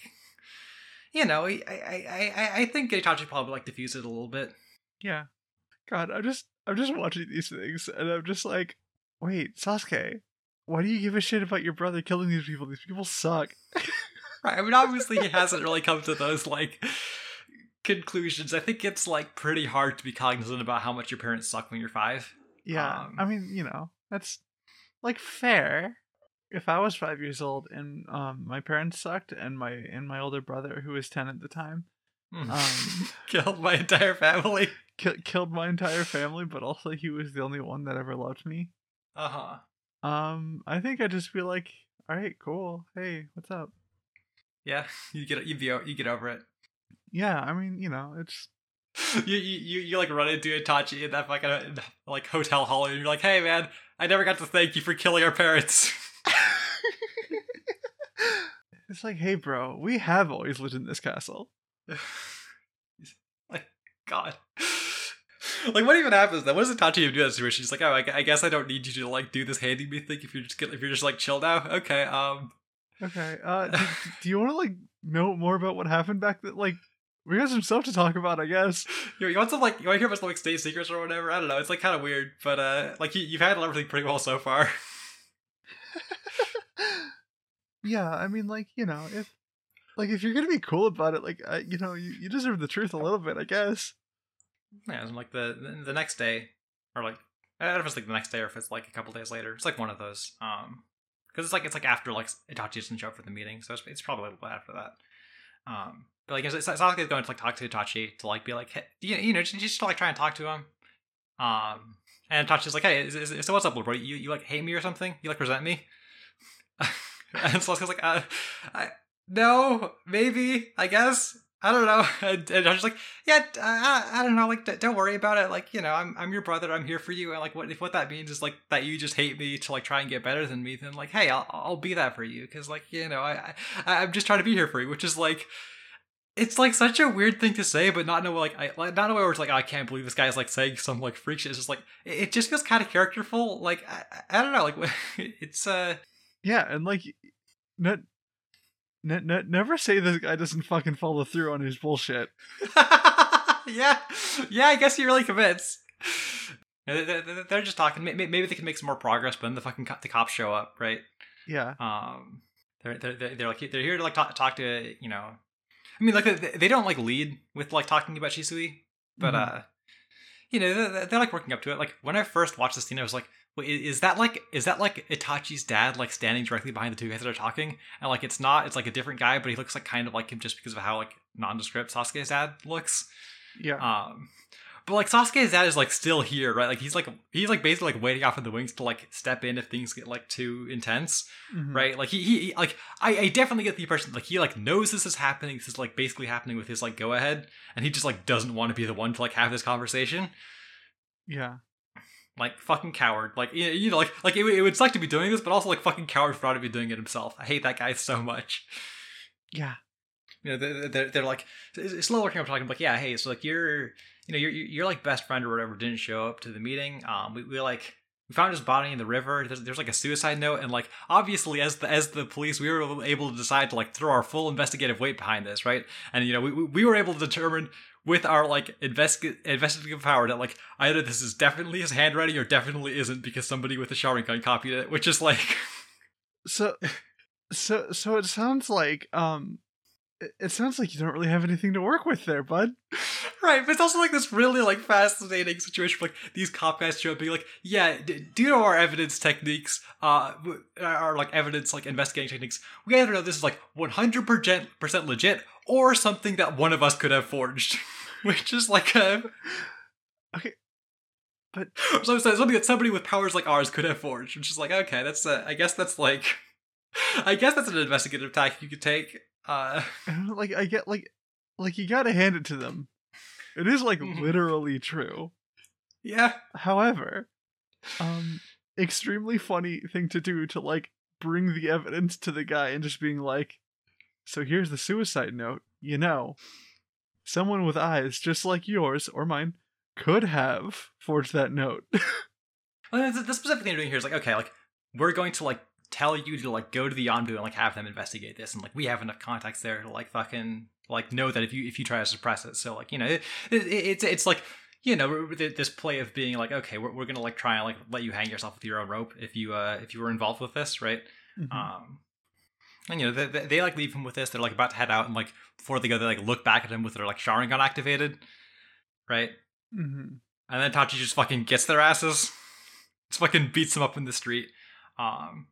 you know, I I I, I- think Itachi probably like diffused it a little bit. Yeah. God, I'm just I'm just watching these things and I'm just like, wait, Sasuke, why do you give a shit about your brother killing these people? These people suck. [laughs] right. I mean, obviously, he [laughs] hasn't really come to those like conclusions. I think it's like pretty hard to be cognizant about how much your parents suck when you're five. Yeah, Um, I mean, you know, that's like fair. If I was five years old and um my parents sucked and my and my older brother who was ten at the time Hmm. um [laughs] Killed my entire family. [laughs] ki- killed my entire family, but also he was the only one that ever loved me. Uh huh. Um, I think I'd just be like, all right, cool. Hey, what's up? Yeah, [laughs] you get you you get over it. Yeah, I mean, you know, it's you, you you you like run into Itachi in that fucking like hotel hall, and you're like, "Hey, man, I never got to thank you for killing our parents." It's like, hey, bro, we have always lived in this castle. [laughs] like, God. Like, what even happens then? What does Itachi even do in that situation? She's like, "Oh, I, I guess I don't need you to like do this handing me thing. If you're just get- if you're just like chill now, okay." Um, Okay. Uh, [laughs] do, do you want to like know more about what happened back then? Like, we got some stuff to talk about, I guess. you, you want some like you want to hear about some like state secrets or whatever? I don't know. It's like kind of weird, but uh, like you, you've handled everything pretty well so far. [laughs] yeah, I mean, like, you know, if like if you're gonna be cool about it, like, uh, you know, you, you deserve the truth a little bit, I guess. Yeah, and like the the- next day, or like I don't know if it's like the next day or if it's like a couple days later. It's like one of those. Um, because it's like it's like after like Itachi doesn't show up for the meeting, so it's, it's probably a little bit after that. Um, but like it's, it's Sasuke's going to like talk to Itachi to like be like, hey, you, you know, just, just to like try and talk to him. Um, and Itachi's like, hey, is, is, so what's up, bro? You you like hate me or something? You like resent me? [laughs] and Sasuke's like, uh, I no, maybe, I guess. I don't know. [laughs] And, and I was like, yeah, I, I don't know. Like, don't worry about it. Like, you know, I'm I'm your brother. I'm here for you. And like, what if what that means is like that you just hate me to like try and get better than me? Then like, hey, I'll I'll be that for you because like you know I, I I'm just trying to be here for you, which is like. It's like such a weird thing to say, but not in a way like I like not in a way where it's like oh, I can't believe this guy's like saying some like freak shit. It's just like it it just feels kind of characterful. Like I, I I don't know, like [laughs] it's uh Yeah, and like, ne- ne- ne- never say this guy doesn't fucking follow through on his bullshit. [laughs] yeah, yeah. I guess he really commits. They- they- They're just talking. May- may- Maybe they can make some more progress, but then the fucking co- the cops show up, right? Yeah, Um, they're they're they're, like they're here to like talk, talk to you know. I mean, like they, they don't like lead with like talking about Shisui, but Mhm. uh, you know they're, they're like working up to it. Like when I first watched this scene, I was like, Wait, is that like is that like Itachi's dad like standing directly behind the two guys that are talking? And like it's not, it's like a different guy, but he looks like kind of like him just because of how like nondescript Sasuke's dad looks. yeah, Um, but like Sasuke's dad is like still here, right? Like he's like he's like basically like waiting off in the wings to like step in if things get like too intense, Mhm. right? Like he, he, he- like I, I definitely get the impression like he like knows this is happening. This is like basically happening with his like go ahead, and he just like doesn't want to be the one to like have this conversation. yeah, Like fucking coward. Like you know like like it, would- it would suck to be doing this, but also like fucking coward for not to be doing it himself. I hate that guy so much. yeah, you know they're, they're, they're like it's slow working up talking like yeah hey so like you're you know your your like best friend or whatever didn't show up to the meeting um we, we like we found his body in the river there's, there's like a suicide note and like obviously as the as the police we were able to decide to like throw our full investigative weight behind this right and you know we we were able to determine with our like investi- investigative power that like either this is definitely his handwriting or definitely isn't because somebody with a Sharingan copied it which is like [laughs] So, so, so it sounds like um, it, sounds like you don't really have anything to work with there, bud. [laughs] Right, but it's also like this really like fascinating situation. Where, like these cop guys show up, being like, "Yeah, d- do you know our evidence techniques? Uh, our like evidence like investigating techniques? We either know this is like one hundred percent percent legit, or something that one of us could have forged." [laughs] [laughs] Which is like a Okay, but [laughs] so so something that somebody with powers like ours could have forged. Which is like okay, that's uh, I guess that's like, [laughs] I guess that's an investigative tactic you could take. Uh, like I get like like you gotta hand it to them. It is like Mhm. literally true. yeah, However, um, extremely funny thing to do to like bring the evidence to the guy and just being like, so here's the suicide note. You know, someone with eyes just like yours or mine could have forged that note. [laughs] Well, the, specific thing you're doing here is like, okay, like we're going to like tell you to like go to the Yondu and like have them investigate this, and like we have enough contacts there to like fucking like know that if you if you try to suppress it, so like you know it, it, it's it's like you know this play of being like okay we're, we're gonna like try and like let you hang yourself with your own rope if you uh if you were involved with this right Mhm. um and you know they, they, they like leave him with this. They're like about to head out and like before they go they like look back at him with their like Sharingan activated right? Mhm. and then Tachi just fucking gets their asses just fucking beats them up in the street. Um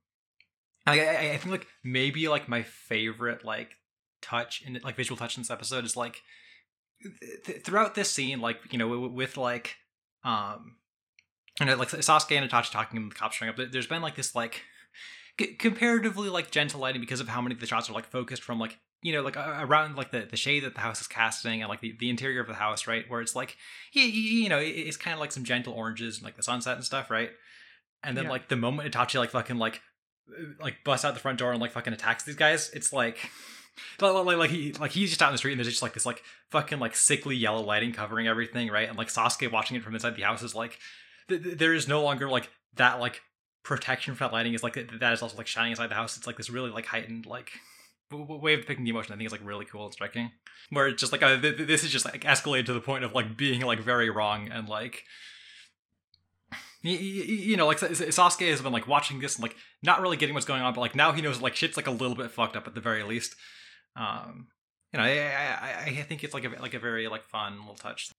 I, I, I think like maybe like my favorite like touch in like visual touch in this episode is like th- th- throughout this scene like you know with, with like um you know like Sasuke and Itachi talking and the cops showing up there's been like this like c- comparatively like gentle lighting because of how many of the shots are like focused from like you know like around like the, the shade that the house is casting and like the, the interior of the house right? Where it's like you, you know it's kind of like some gentle oranges and like the sunset and stuff right? And then Yeah. like the moment Itachi like fucking like uh, like busts out the front door and like fucking attacks these guys it's like [laughs] like, like, like he like he's just out in the street and there's just like this like fucking like sickly yellow lighting covering everything right? And like Sasuke watching it from inside the house is like th- th- there is no longer like that like protection from that lighting is like that is also like shining inside the house it's like this really like heightened like way of depicting the emotion I think is like really cool and striking where it's just like uh, th- th- this is just like escalated to the point of like being like very wrong and like y- y- y- you know, like Sasuke has been like watching this and like not really getting what's going on, but like now he knows like shit's like a little bit fucked up at the very least. Um, you know, I, I- I think it's like a like a very like fun little touch.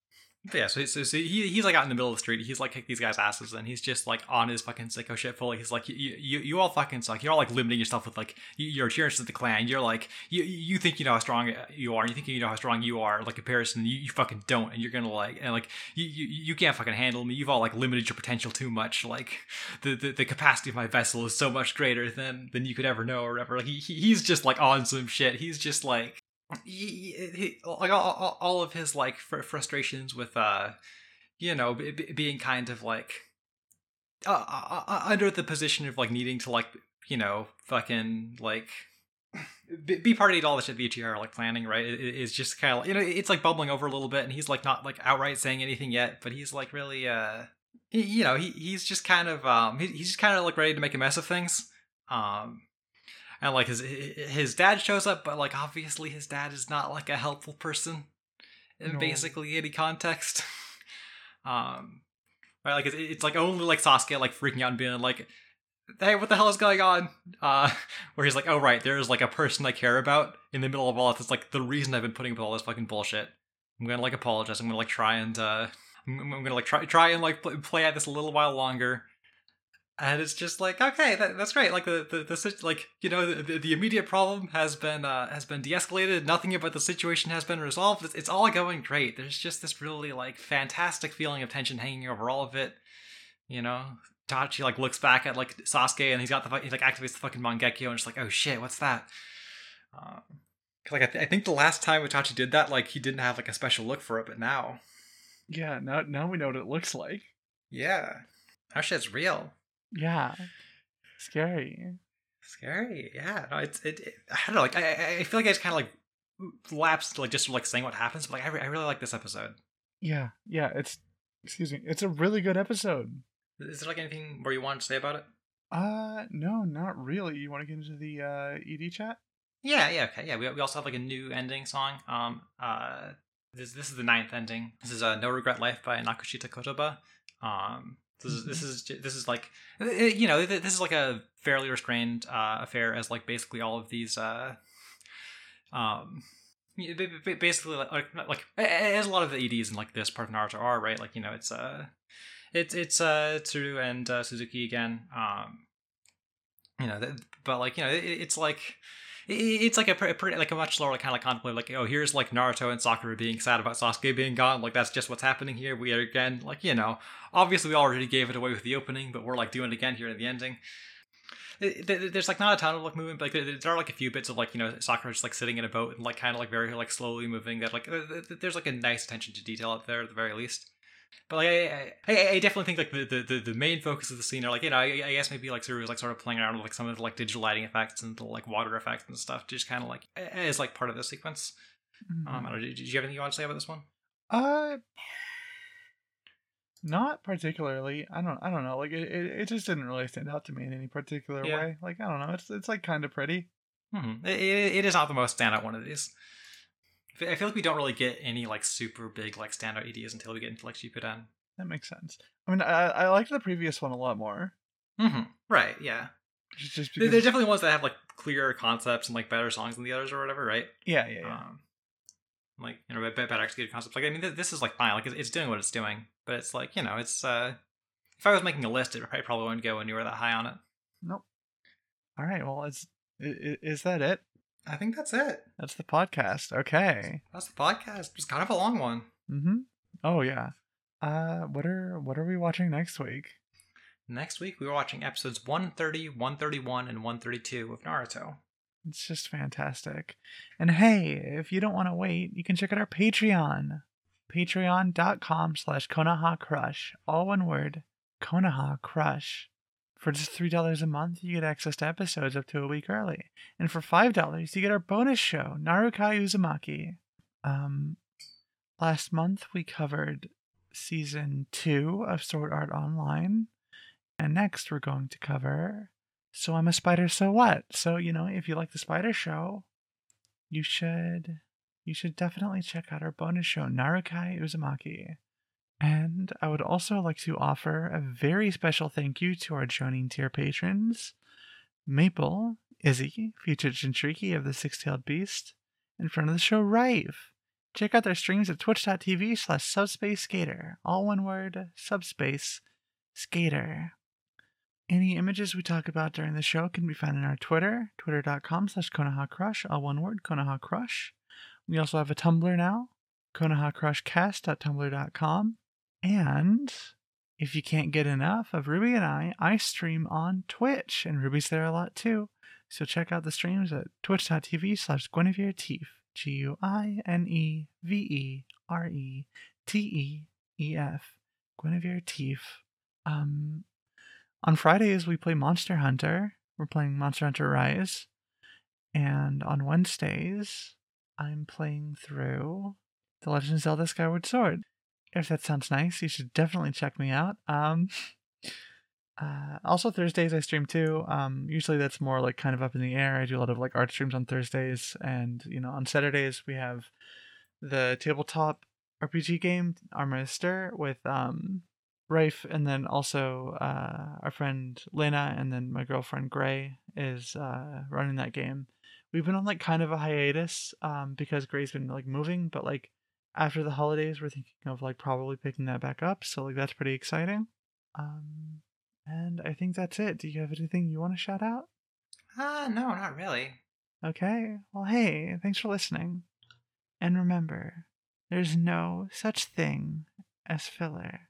Yeah, so, so, so he, he's like out in the middle of the street. He's like kick these guys' asses, and he's just like on his fucking sicko shit fully. He's like, you, you, you all fucking suck. You're all like limiting yourself with like your adherence to the clan. You're like, you, you think you know how strong uh, you are. And you think you know how strong you are. Like comparison, you, you fucking don't, and you're gonna like and like you, you you can't fucking handle me. You've all like limited your potential too much. Like the, the, the capacity of my vessel is so much greater than than you could ever know or whatever. Like he- he's just like on some shit. He's just like he, like all, all, of his like fr- frustrations with uh you know b- b- being kind of like uh, uh, under the position of like needing to like you know fucking like be, party to all the shit the are like planning right? It, it- it's just kind of you know it's like bubbling over a little bit and he's like not like outright saying anything yet but he's like really uh you know he, he's just kind of um he, he's just kind of like ready to make a mess of things. Um and like his his dad shows up but like obviously his dad is not like a helpful person in No. basically any context. [laughs] Um right like it's, it's like only like Sasuke like freaking out and being like hey what the hell is going on? Uh [laughs] where he's like oh right there's like a person I care about in the middle of all this it's like the reason I've been putting up with all this fucking bullshit. I'm gonna like apologize. I'm gonna like try and uh I'm, I'm gonna like try try and like pl- play at this a little while longer and it's just like okay that, that's great. Like the, the the like you know the, the immediate problem has been uh has been de-escalated. Nothing about the situation has been resolved. It's, it's all going great. There's just this really like fantastic feeling of tension hanging over all of it. You know Tachi like looks back at like Sasuke and he's got the he like activates the fucking Mangekyo and just like oh shit what's that? Um like I, th- I think the last time Itachi did that like he didn't have like a special look for it but now. Yeah, now now we know what it looks like. yeah. That shit's real Yeah. Scary. Scary, yeah. No, it's it, it. I don't know. Like I, I- feel like I just kind of like lapsed, like just like saying what happens. But like I, re- I really like this episode. Yeah, yeah, it's excuse me. It's a really good episode. Is there like anything more you want to say about it? Uh no, not really. You want to get into the uh ED chat? Yeah, yeah, okay, yeah. We, we also have like a new ending song. Um, uh, this this is the ninth ending. This is uh, "No Regret Life" by Nakushita Kotoba. Um, this is this is this is like uh, you know this is like a fairly restrained uh, affair as like basically all of these uh, um. Basically, like, like, as a lot of the EDs in like this part of Naruto are, right? Like you know, it's uh, it's it's uh Tsuru and uh, Suzuki again. Um, you know, but like you know, it, it's like it's like a pretty, like a much slower kind of contemplate like oh here's like Naruto and Sakura being sad about Sasuke being gone. Like that's just what's happening here. We are again like you know obviously we already gave it away with the opening but we're like doing it again here in the ending. Th- th- there's like not a ton of like movement but like there, are like a few bits of like you know Sakura just like sitting in a boat and like kind of like very like slowly moving that like uh, th- th- there's like a nice attention to detail up there at the very least but like I, I, I definitely think like the, the, the, main focus of the scene are like you know I, I guess maybe like Tsuru was like sort of playing around with like some of the like digital lighting effects and the like water effects and stuff just kind of like as like part of the sequence. Um, I don't know, did, did you have anything you want to say about this one? Uh, not particularly. I don't. I don't know. Like it, it, it just didn't really stand out to me in any particular Yeah. way. Like I don't know. It's it's like kind of pretty. hmm It, it, it is not the most standout one of these. I feel like we don't really get any like super big like standout EDs until we get into like Shippuden. That makes sense. I mean, I, I liked the previous one a lot more. Mm-hmm. Right. Yeah. Just, because, definitely ones that have like clearer concepts and like better songs than the others or whatever. Right. yeah, yeah, yeah. Um, like you know, better executed concepts. Like I mean, th- this is like fine. Like it's, it's doing what it's doing, but it's like you know, it's uh, if I was making a list, it probably wouldn't go anywhere that high on it. nope. All right. Well, is i- i- is that it? I think that's it. That's the podcast. Okay. That's the podcast. It's kind of a long one. Mm-hmm. Oh yeah. Uh, what are what are we watching next week? Next week, we were watching episodes 130, 131, and 132 of Naruto. It's just fantastic. And hey, if you don't want to wait, you can check out our Patreon. Patreon.com slash Konoha Crush. All one word. Konoha Crush. For just $3 a month, you get access to episodes up to a week early. And for $5, you get our bonus show, Narukai Uzumaki. Um, last month, we covered season two of Sword Art Online. And next, we're going to cover so I'm a spider, so what? So, you know, if you like the spider show, you should you should definitely check out our bonus show, Narukai Uzumaki. And I would also like to offer a very special thank you to our joining tier patrons. Maple, Izzy, featured Jinchuriki of the Six-Tailed Beast, and front of the show, Rive. Check out their streams at twitch.tv slash subspace skater. All one word, subspace skater. Any images we talk about during the show can be found in our Twitter, twitter.com slash Crush, all one word, Konoha Crush. We also have a Tumblr now, konohacrushcast.tumblr.com. And if you can't get enough of Ruby and I, I stream on Twitch, and Ruby's there a lot too. So check out the streams at twitch.tv slash Guinevere Teef, G U I N E V E R E T E E F, Guinevere Teef. Um, on Fridays, we play Monster Hunter. We're playing Monster Hunter Rise. And on Wednesdays, I'm playing through The Legend of Zelda Skyward Sword. If that sounds nice, you should definitely check me out. Um, uh, also, Thursdays I stream too. Um, usually that's more like kind of up in the air. I do a lot of like art streams on Thursdays. And, you know, on Saturdays, we have the tabletop RPG game, Armor with um, Rafe, and then also uh, our friend Lena, and then my girlfriend Gray is uh, running that game. We've been on like kind of a hiatus um, because Gray's been like moving, but like after the holidays, we're thinking of like probably picking that back up. So like that's pretty exciting. Um, and I think that's it. Do you have anything you want to shout out? Ah, no, not really. Okay. Well, hey, thanks for listening. And remember, there's no such thing as filler.